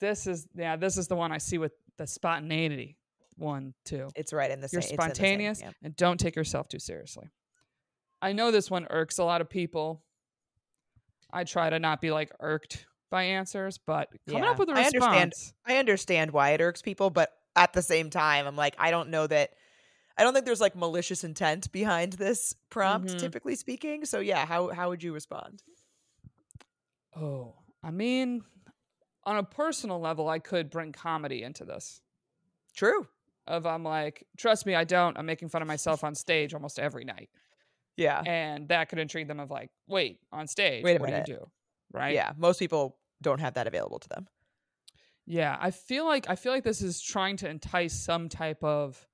this is yeah. This is the one I see with the spontaneity one too. It's right in the You're same. in the same, spontaneous yeah. and don't take yourself too seriously. I know this one irks a lot of people. I try to not be like irked by answers, but coming Yeah, up with a response. understand. I understand why it irks people, but at the same time, I'm like, I don't know that. I don't think there's like malicious intent behind this prompt, Mhm. typically speaking. So yeah, how how would you respond? Oh, I mean, on a personal level, I could bring comedy into this. True. Of I'm like, trust me, I don't. I'm making fun of myself on stage almost every night. Yeah. and that could intrigue them of like, wait, on stage, Wait a what minute. do you do? Right? Yeah. Most people don't have that available to them. Yeah. I feel like I feel like this is trying to entice some type of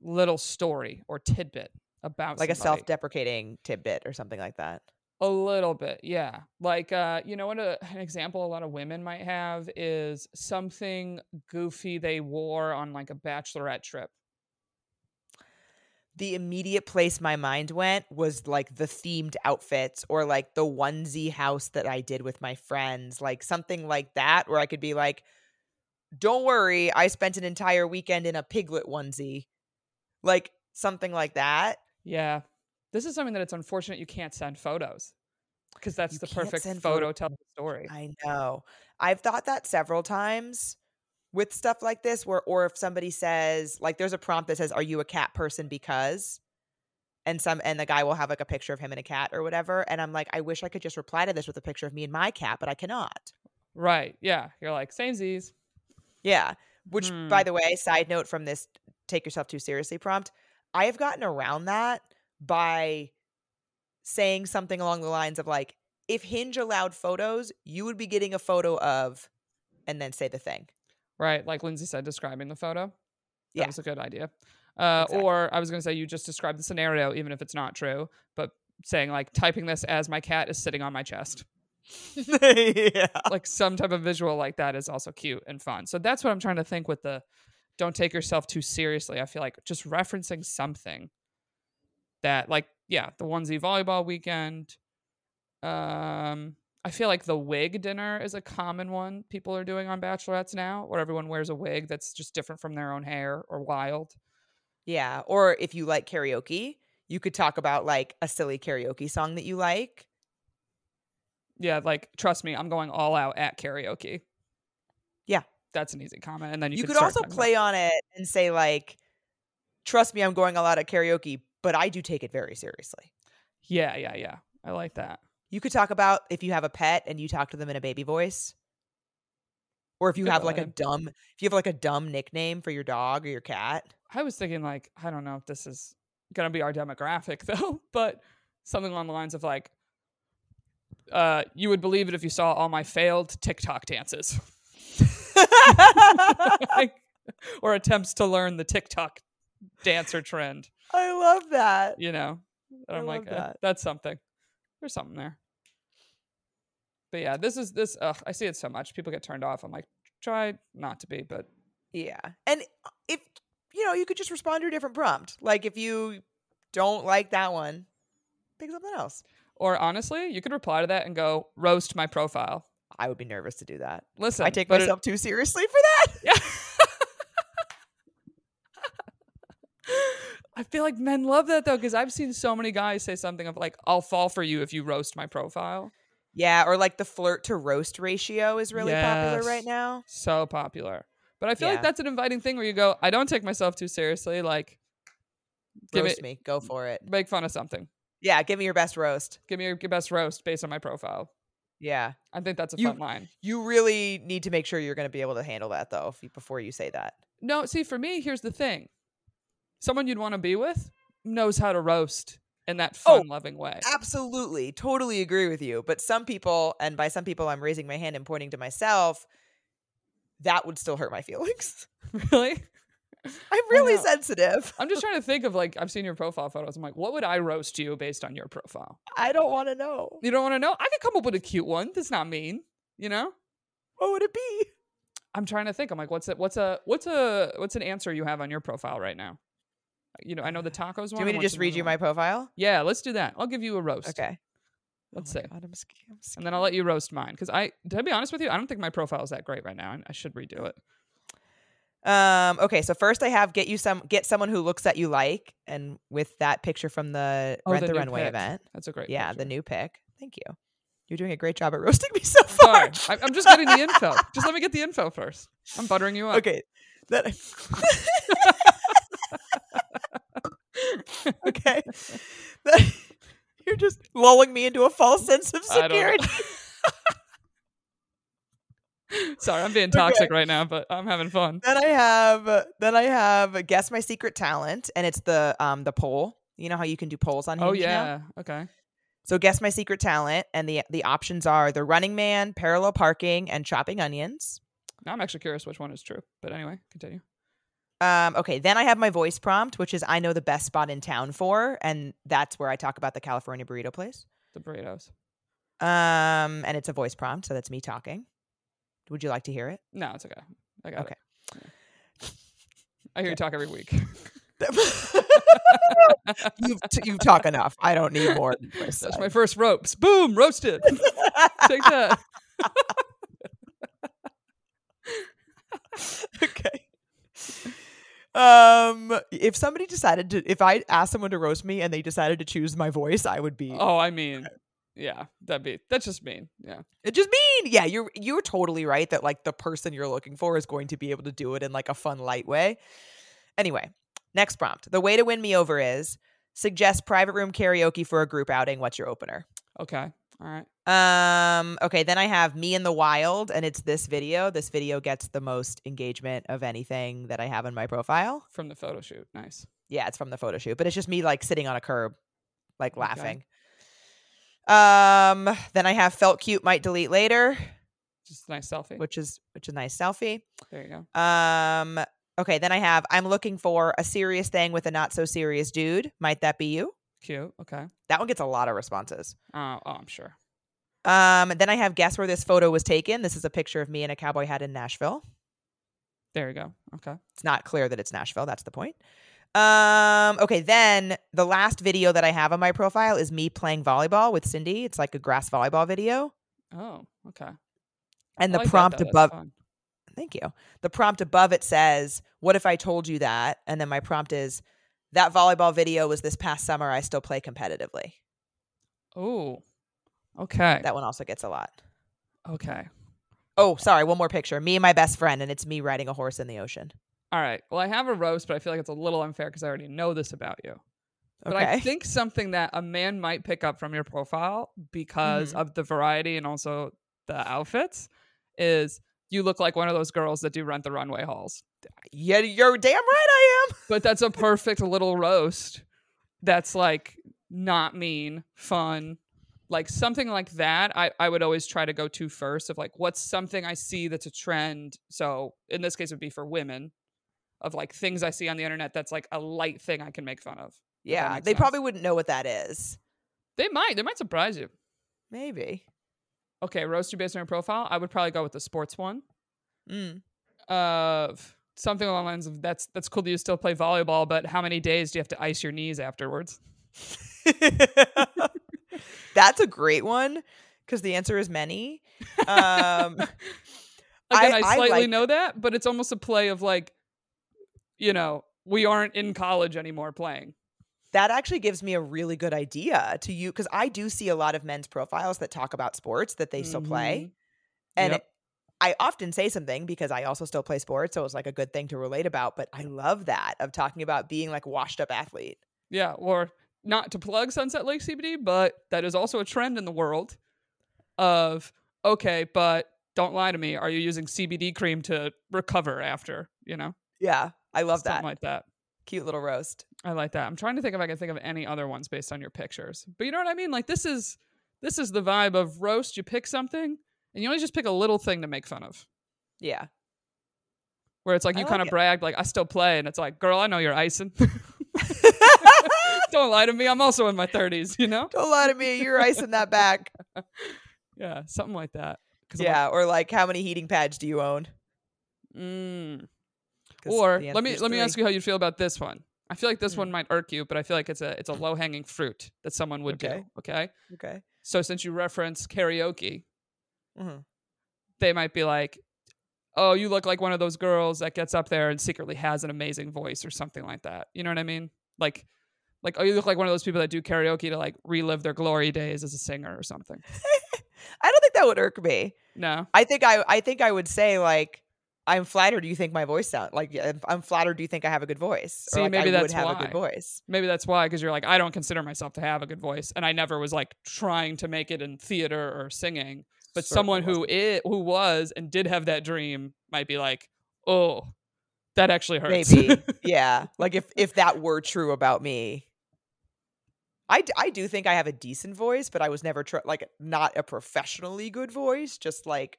little story or tidbit about Like a self-deprecating tidbit or something like that. A little bit, yeah. Like uh, you know what a, an example a lot of women might have is something goofy they wore on like a bachelorette trip. the immediate place my mind went was like the themed outfits or like the onesie house that I did with my friends, like something like that, where I could be like, don't worry, I spent an entire weekend in a piglet onesie. Like something like that. Yeah. This is something that it's unfortunate you can't send photos. Because that's You the perfect photo photo- telling the story. I know. I've thought that several times with stuff like this where or if somebody says like there's a prompt that says are you a cat person because and some and the guy will have like a picture of him and a cat or whatever and I'm like I wish I could just reply to this with a picture of me and my cat but I cannot. Right. Yeah. You're like, same Z's. Yeah. Which Hmm. by the way, side note from this take yourself too seriously prompt, I have gotten around that by saying something along the lines of like if Hinge allowed photos, you would be getting a photo of and then say the thing. Right. Like Lindsay said, describing the photo. That Yeah. was a good idea. Uh, Exactly. Or I was going to say, you just described the scenario, even if it's not true, but saying, like, typing this as my cat is sitting on my chest. yeah. like, some type of visual like that is also cute and fun. So that's what I'm trying to think with the don't take yourself too seriously. I feel like just referencing something that, like, yeah, the onesie volleyball weekend. Um, I feel like the wig dinner is a common one people are doing on bachelorettes now, where everyone wears a wig that's just different from their own hair or wild. Yeah. Or if you like karaoke, you could talk about like a silly karaoke song that you like. Yeah, like trust me, I'm going all out at karaoke. Yeah. That's an easy comment. And then you, You, could, also talking about- play on it and say like, "Trust me, I'm going a lot at karaoke, but I do take it very seriously." Yeah, yeah, yeah. I like that. You could talk about if you have a pet and you talk to them in a baby voice. Or if you Good have like a dumb if you have like a dumb nickname for your dog or your cat. I was thinking like I don't know if this is gonna be our demographic though, but something along the lines of like, uh, you would believe it if you saw all my failed TikTok dances Like, or attempts to learn the TikTok dancer trend. I love that. You know, and I'm like, love eh, that's something. There's something there. But yeah, this is this. Ugh, I see it so much. People get turned off. I'm like, try not to be, but Yeah. And if you know, you could just respond to a different prompt. Like if you don't like that one, pick something else. or honestly, you could reply to that and go roast my profile. I would be nervous to do that. Listen, I take but it- myself too seriously for that. Yeah. I feel like men love that though, because I've seen so many guys say something of like, "I'll fall for you if you roast my profile." Yeah, or like the flirt to roast ratio is really popular right now. So popular, but I feel Yeah. like that's an inviting thing where you go, "I don't take myself too seriously." Like, give roast it, me. Go for it. make fun of something. Yeah, give me your best roast. Give me your best roast based on my profile. Yeah. I think that's a You- fun line. You really need to make sure you're going to be able to handle that though before you say that. No, see, for me, here's the thing: someone you'd want to be with knows how to roast in that Oh, fun, loving way. Absolutely. Totally agree with you. But some people, and by some people I'm raising my hand and pointing to myself, that would still hurt my feelings. really? I'm really sensitive. I'm just trying to think of like I've seen your profile photos. I'm like, what would I roast you based on your profile? I don't want to know. You don't want to know? I could come up with a cute one. That's not mean. You know? What would it be? I'm trying to think. I'm like, what's it? What's a what's a what's an answer you have on your profile right now? You know, I know the tacos one. Do you want me to just read you my profile? Yeah, let's do that. I'll give you a roast. Okay. Let's oh see. God, I'm sc- I'm And then I'll let you roast mine because I, to be honest with you, I don't think my profile is that great right now, and I should redo it. Um. Okay. So first, I have get you some get someone who looks at you like, and with that picture from the Oh, Rent the the, Runway pic. event. That's a great. Yeah, picture. the new pick. Thank you. You're doing a great job at roasting me so far. Sorry, I- I'm just getting the info. Just let me get the info first. I'm buttering you up. Okay. That okay. You're just lulling me into a false sense of security. Sorry, I'm being toxic right now, but I'm having fun. Then I have then I have guess my secret talent, and it's the um the poll. You know how you can do polls on Oh Hinge now? yeah. Okay. So guess my secret talent, and the the options are the Running Man, parallel parking, and chopping onions. Now I'm actually curious which one is true. But anyway, continue. Um, okay, then I have my voice prompt, which is I know the best spot in town for, and that's where I talk about the California burrito place. The burritos. Um, and it's a voice prompt, so that's me talking. Would you like to hear it? No, it's okay. I got Okay. it. Yeah. I hear you talk every week. you've t- you talk enough. I don't need more. than this. That's my first ropes. Boom, roasted. Take that. okay. Um, if somebody decided to, if I asked someone to roast me and they decided to choose my voice, I would be. Oh, I mean, yeah, that'd be that's just mean. Yeah. It just mean, yeah, you're you're totally right that like the person you're looking for is going to be able to do it in like a fun, light way. Anyway, next prompt. The way to win me over is suggest private room karaoke for a group outing. What's your opener? Okay. All right. Um, okay, then I have Me in the Wild, and it's this video. This video gets the most engagement of anything that I have in my profile. From the photo shoot. Nice. Yeah, it's from the photo shoot, but it's just me like sitting on a curb, like Okay. laughing. Um, then I have felt cute, might delete later, Just a nice selfie. which is which is a nice selfie. There you go. Um, okay, then I have I'm looking for a serious thing with a not so serious dude. Might that be you? Cute. Okay. That one gets a lot of responses. Oh, oh, I'm sure. Um, then I have guess where this photo was taken. This is a picture of me in a cowboy hat in Nashville. There you go. Okay. It's not clear that it's Nashville. That's the point. Um, okay, then the last video that I have on my profile is me playing volleyball with Cindy. It's like a grass volleyball video. Oh, okay. And I the like prompt. That's above. Thank you. The prompt above it says, "What if I told you that?" And then my prompt is, "That volleyball video was this past summer. I still play competitively." Oh. Okay. That one also gets a lot. Okay. Oh, sorry, one more picture. Me and my best friend, and it's me riding a horse in the ocean. All right. Well, I have a roast, but I feel like it's a little unfair because I already know this about you. But I think something that a man might pick up from your profile because Mhm. of the variety and also the outfits is you look like one of those girls that do rent the runway hauls. Yeah, you're damn right I am. But that's a perfect little roast that's like not mean, fun. Like something like that, I, I would always try to go to first of like, what's something I see that's a trend? So in this case, it would be for women of like things I see on the internet that's like a light thing I can make fun of. Yeah, they sense. probably wouldn't know what that is. They might, they might surprise you. Maybe. Okay, roast you based on your profile. I would probably go with the sports one. Mm. Of something along the lines of that's that's cool that you still play volleyball, but how many days do you have to ice your knees afterwards? That's a great one because the answer is many. Um, Again, I- I, I slightly like- know that, but it's almost a play of like, you know, we aren't in college anymore playing. That actually gives me a really good idea to you because I do see a lot of men's profiles that talk about sports that they still play. Mm-hmm. And Yep. it- I often say something because I also still play sports. So it's like a good thing to relate about. But I love that of talking about being like washed up athlete. Yeah, or not to plug Sunset Lake CBD, but that is also a trend in the world of okay, but don't lie to me. Are you using CBD cream to recover after? You know, Yeah. I love that. Something that. like that. Cute little roast. I like that. I'm trying to think if I can think of any other ones based on your pictures. But you know what I mean? Like this is this is the vibe of roast. You pick something and you only just pick a little thing to make fun of. Yeah. Where it's like you like kind of bragged, like I still play, and it's like, girl, I know you're icing. Don't lie to me. I'm also in my 30s. You know? Don't lie to me. You're icing that back. Yeah, something like that. I'm like, Yeah. Or like, how many heating pads do you own? mm. Or let me let me ask you how you feel about this one. I feel like this Hmm. one might irk you, but I feel like it's a it's a low hanging fruit that someone would Okay. do. Okay. Okay. So since you reference karaoke, Mhm. they might be like, "Oh, you look like one of those girls that gets up there and secretly has an amazing voice or something like that." You know what I mean? Like like oh, you look like one of those people that do karaoke to like relive their glory days as a singer or something. I don't think that would irk me. No. I think I I think I would say like I'm flattered do you think my voice sound like I'm flattered Do you think I have a good voice. See, or like, maybe I would that's have a why. good voice. Maybe that's why cuz you're like I don't consider myself to have a good voice and I never was like trying to make it in theater or singing. But Certainly someone who wasn't. it who was and did have that dream might be like, "Oh, that actually hurts." maybe yeah like if if that were true about me I, d- I do think i have a decent voice but i was never tr- like not a professionally good voice just like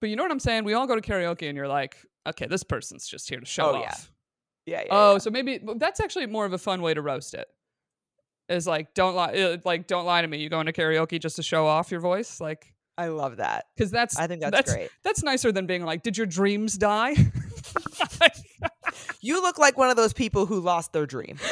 But you know what I'm saying? We all go to karaoke and you're like, okay, this person's just here to show Oh, off. yeah. yeah, yeah oh, yeah. so maybe that's actually more of a fun way to roast it. Is like don't lie, uh, like don't lie to me. You go into karaoke just to show off your voice, like i love that because that's i think that's, that's great that's nicer than being like, did your dreams die? you look like one of those people who lost their dream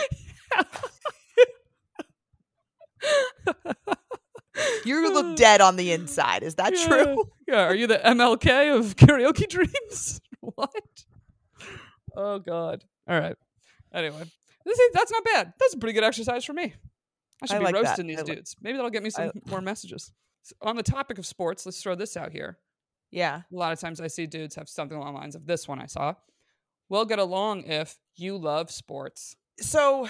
you look oh, dead on the inside is that yeah. true Yeah. Are you the MLK of karaoke dreams? what? Oh God. All right. Anyway, this is, that's not bad. That's a pretty good exercise for me. I should I be like that. roasting these I dudes. Maybe that'll get me some more messages. S- on the topic of sports, let's throw this out here. yeah A lot of times I see dudes have something along the lines of this one I saw. We'll get along if you love sports. so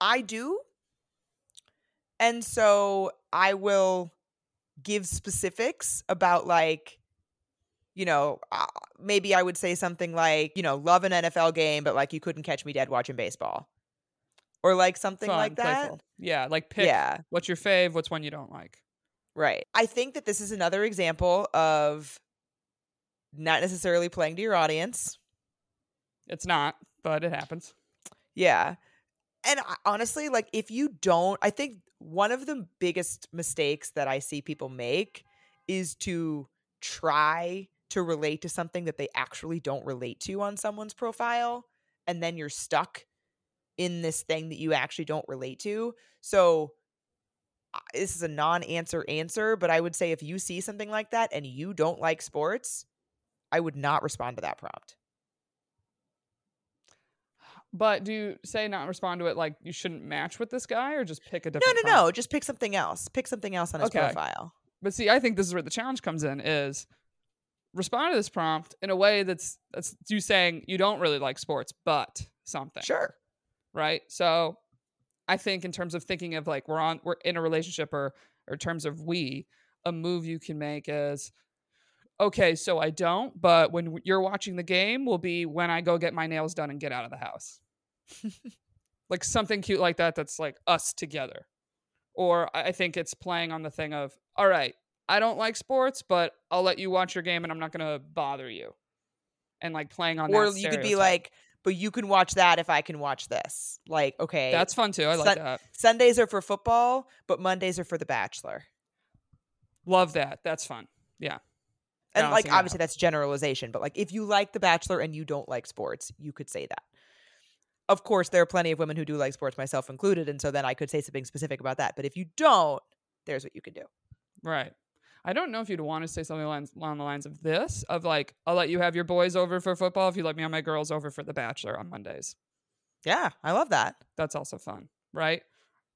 I do. And so I will give specifics about like you know, uh, maybe I would say something like, you know, love an NFL game but like you couldn't catch me dead watching baseball. Or like something Fun, like that. playful. Yeah, like pick Yeah, what's your fave, what's one you don't like. right. I think that this is another example of not necessarily playing to your audience. It's not, but it happens. Yeah. And honestly, like if you don't, I think one of the biggest mistakes that I see people make is to try to relate to something that they actually don't relate to on someone's profile. And then you're stuck in this thing that you actually don't relate to. So this is a non answer answer, but I would say if you see something like that and you don't like sports, I would not respond to that prompt. But do you say not respond to it like you shouldn't match with this guy or just pick a No, different no, prompt? no. Just pick something else. Pick something else on his Okay. profile. But see, I think this is where the challenge comes in is respond to this prompt in a way that's that's you saying you don't really like sports, but something. Sure. Right. So I think in terms of thinking of like we're on we're in a relationship or or in terms of we, a move you can make is okay, so I don't, but when you're watching the game will be when I go get my nails done and get out of the house. like something cute like that that's like us together. Or I think it's playing on the thing of, all right, I don't like sports, but I'll let you watch your game and I'm not going to bother you. And like playing on or that. you could be like, but you can watch that if I can watch this. Like, okay, that's fun too. I like Sun- that. Sundays are for football, but Mondays are for The Bachelor. Love that. That's fun. Yeah. And like obviously that's generalization, but like if you like The Bachelor and you don't like sports, you could say that. Of course, there are plenty of women who do like sports, myself included, and so then I could say something specific about that. But if you don't, there's what you can do. Right. I don't know if you'd want to say something along, along the lines of this of like, I'll let you have your boys over for football if you let me have my girls over for The Bachelor on Mondays. Yeah, I love that. That's also fun, right?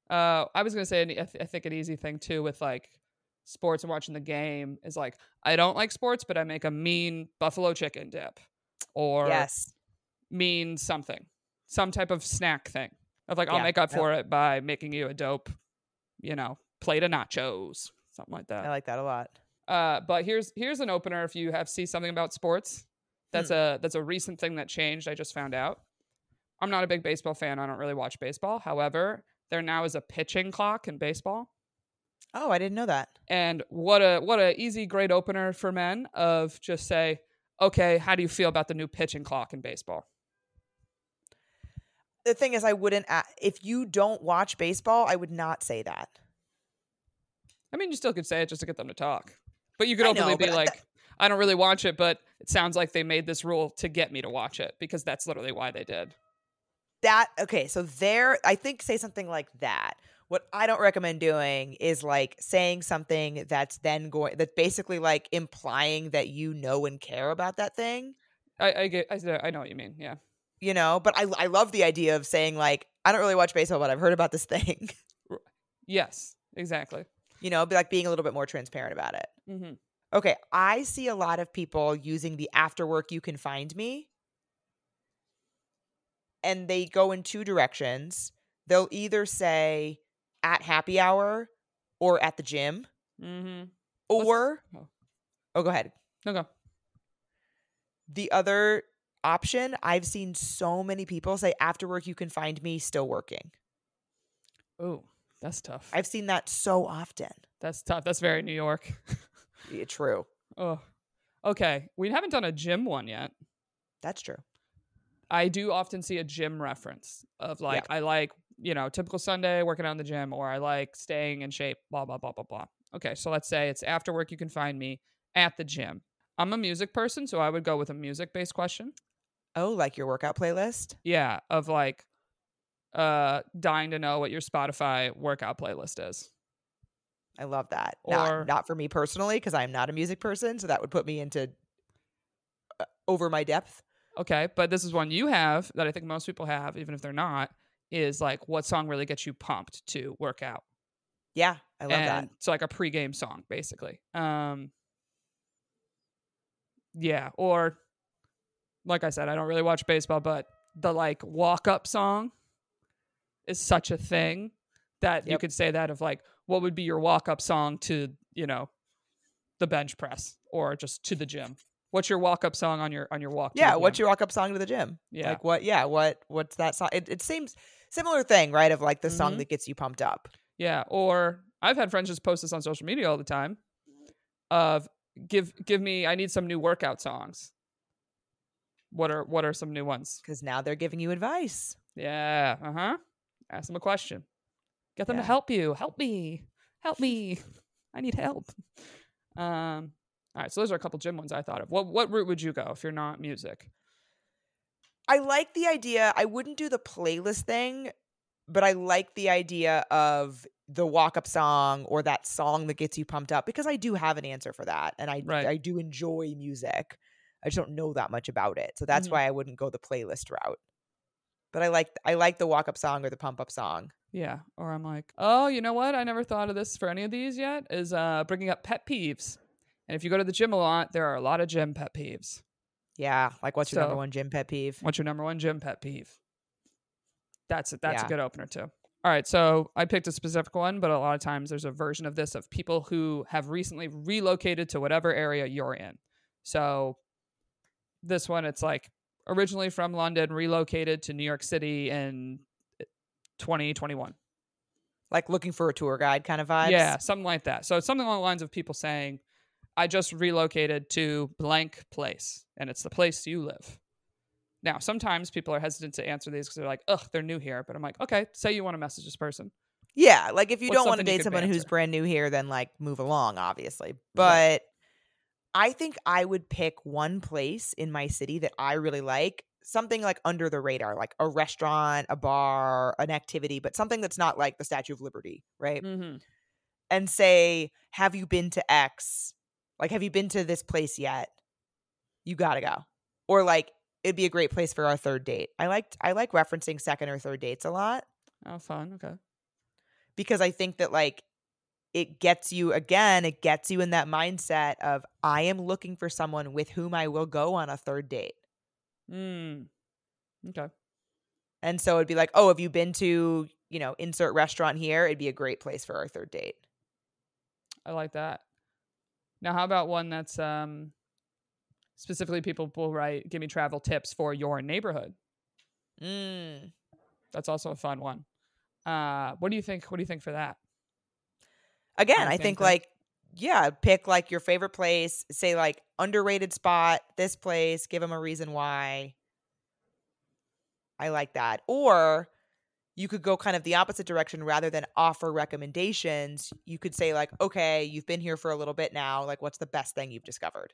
Uh, I was gonna say, an- I, th- I think an easy thing too with like sports and watching the game is like, I don't like sports, but I make a mean buffalo chicken dip, or yes. mean something, some type of snack thing. Of like, I'll Yeah, make up for it by making you a dope, you know, plate of nachos, something like that. I like that a lot. Uh, but here's here's an opener if you have see something about sports. That's Hmm. a that's a recent thing that changed. I just found out. I'm not a big baseball fan. I don't really watch baseball. However, there now is a pitching clock in baseball, Oh, I didn't know that. and what a what a easy great opener for men of just say, okay, how do you feel about the new pitching clock in baseball? The thing is, I wouldn't. If you don't watch baseball, I would not say that. I mean, you still could say it just to get them to talk, but you could I know, openly be I- uh, like, I don't really watch it, but it sounds like they made this rule to get me to watch it because that's literally why they did. that okay so there i think say something like that what i don't recommend doing is like saying something that's then going that's basically like implying that you know and care about that thing I I get I, I know what you mean. Yeah. You know but i i love the idea of saying like i don't really watch baseball but i've heard about this thing. Yes, exactly. you know be like being a little bit more transparent about it. Hmm okay i see a lot of people using the after work you can find me. And they go in two directions. They'll either say at happy hour or at the gym. Hmm or oh. oh go ahead. No go. the other option i've seen so many people say after work you can find me still working Oh, that's tough. i've seen that so often that's tough. That's very New York. yeah, true oh. Okay. We haven't done a gym one yet. that's true I do often see a gym reference of like I like, you know, typical Sunday working out in the gym or I like staying in shape, blah blah blah blah blah. Okay, so let's say it's after work you can find me at the gym. I'm a music person, so I would go with a music based question. Oh like your workout playlist Yeah, of like uh dying to know what your Spotify workout playlist is. i love that Or- not, not for me personally because i'm not a music person so that would put me into uh, over my depth Okay, but this is one you have that I think most people have, even if they're not, is like what song really gets you pumped to work out. yeah i love that and It's like a pregame song, basically. Um Yeah, or like I said, I don't really watch baseball, but the like walk up song is such a thing that you could say that of like what would be your walk up song to, you know, the bench press or just to the gym. What's your walk up song on your on your walk? yeah what's your walk up song to the gym Yeah. like what yeah what what's that song it, it seems similar thing right of like the song Mhm. that gets you pumped up Yeah, or I've had friends just post this on social media all the time. Of give give me I need some new workout songs. What are what are some new ones? because now they're giving you advice Yeah, uh huh. Ask them a question. Get them to help you. Help me. Help me. I need help. Um. All right, so those are a couple gym ones I thought of. What what route would you go if you're not music? I like the idea. I wouldn't do the playlist thing, but I like the idea of the walk up song or that song that gets you pumped up because I do have an answer for that. And I Right. I do enjoy music. I just don't know that much about it. So that's Mhm. why I wouldn't go the playlist route. But I like I like the walk up song or the pump up song. Yeah, or I'm like, oh, you know what? I never thought of this for any of these yet. Is uh bringing up pet peeves And if you go to the gym a lot, there are a lot of gym pet peeves. Yeah. Like, what's your number one gym pet peeve? What's your number one gym pet peeve? That's a, that's Yeah. a good opener too. All right, so I picked a specific one, but a lot of times there's a version of this of people who have recently relocated to whatever area you're in. So this one, it's like originally from London, relocated to New York City in eh, 2021. Like looking for a tour guide kind of vibe. Yeah, something like that. So it's something along the lines of people saying, I just relocated to blank place, and it's the place you live. Now, sometimes people are hesitant to answer these because they're like, ugh, they're new here. But I'm like, okay, say you want to message this person. Yeah, like if you What's don't want to date someone who's brand new here, then like move along, obviously. But Right. I think I would pick one place in my city that I really like, something like under the radar, like a restaurant, a bar, an activity, but something that's not like the Statue of Liberty, right? Mm-hmm. And say, have you been to X? Like, have you been to this place yet? You gotta go. Or like, it'd be a great place for our third date. I liked I like referencing second or third dates a lot. Oh, fun. Okay. because I think that like it gets you again, it gets you in that mindset of I am looking for someone with whom I will go on a third date. Mm. Okay. And so it'd be like, oh, have you been to, you know, insert restaurant here? It'd be a great place for our third date. I like that. Now, how about one that's um, specifically people will write, give me travel tips for your neighborhood. Mm. That's also a fun one. Uh, what do you think? What do you think for that? Again, I same think like, yeah, pick like your favorite place, say like underrated spot, this place, give them a reason why. I like that. Or you could go kind of the opposite direction rather than offer recommendations. You could say, like, okay, you've been here for a little bit now. Like, what's the best thing you've discovered?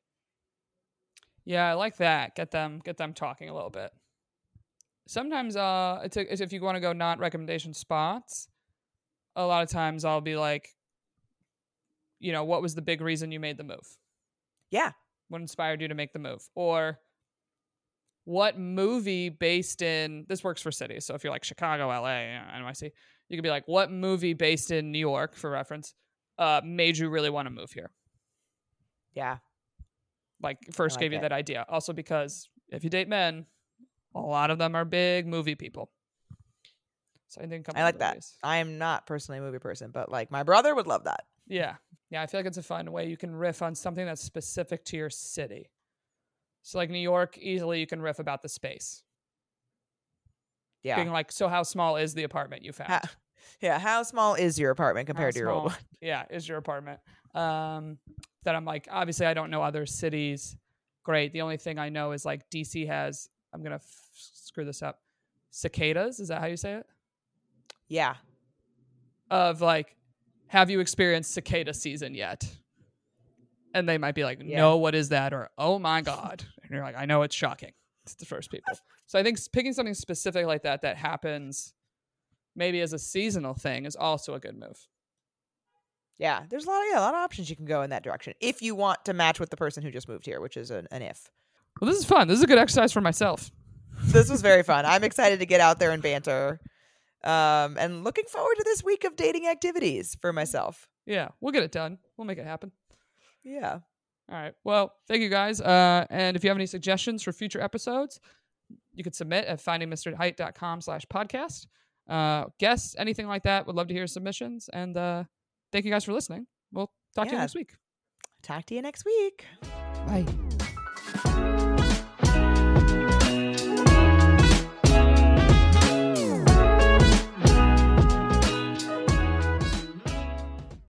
Yeah, I like that. Get them get them talking a little bit. Sometimes uh it's, a, it's if you want to go not recommendation spots, a lot of times I'll be like you know, what was the big reason you made the move? Yeah. What inspired you to make the move? Or what movie based in this works for cities. So if you're like Chicago, LA, NYC, you could be like what movie based in New York for reference uh made you really want to move here? Yeah. like first like gave you that idea. Also because if you date men, a lot of them are big movie people. So I think I like that. I am not personally a movie person, but like my brother would love that. Yeah, yeah. I feel like it's a fun way you can riff on something that's specific to your city. So like New York, easily you can riff about the space. Yeah. Being like, so how small is the apartment you found? How, yeah. How small is your apartment How compared to your old one? Yeah, is your apartment. Um, that I'm like, obviously, I don't know other cities. Great. The only thing I know is like DC has. I'm gonna f- screw this up. Cicadas. Is that how you say it? Yeah. Of like, have you experienced cicada season yet? And they might be like, Yeah. no, what is that? Or oh my god. And you're like, I know it's shocking. It's the first people. So I think picking something specific like that that happens maybe as a seasonal thing is also a good move. Yeah. There's a lot of yeah, a lot of options you can go in that direction if you want to match with the person who just moved here, which is an, an if. Well, this is fun. This is a good exercise for myself. This was very fun. I'm excited to get out there and banter. Um, and looking forward to this week of dating activities for myself. Yeah, we'll get it done. We'll make it happen. Yeah. All right. Well, thank you guys. Uh, and if you have any suggestions for future episodes, you could submit at findingmrheight.com slash podcast. Uh, guests, anything like that. Would love to hear submissions. And uh, thank you guys for listening. We'll talk to you next week. Talk to you next week. Bye.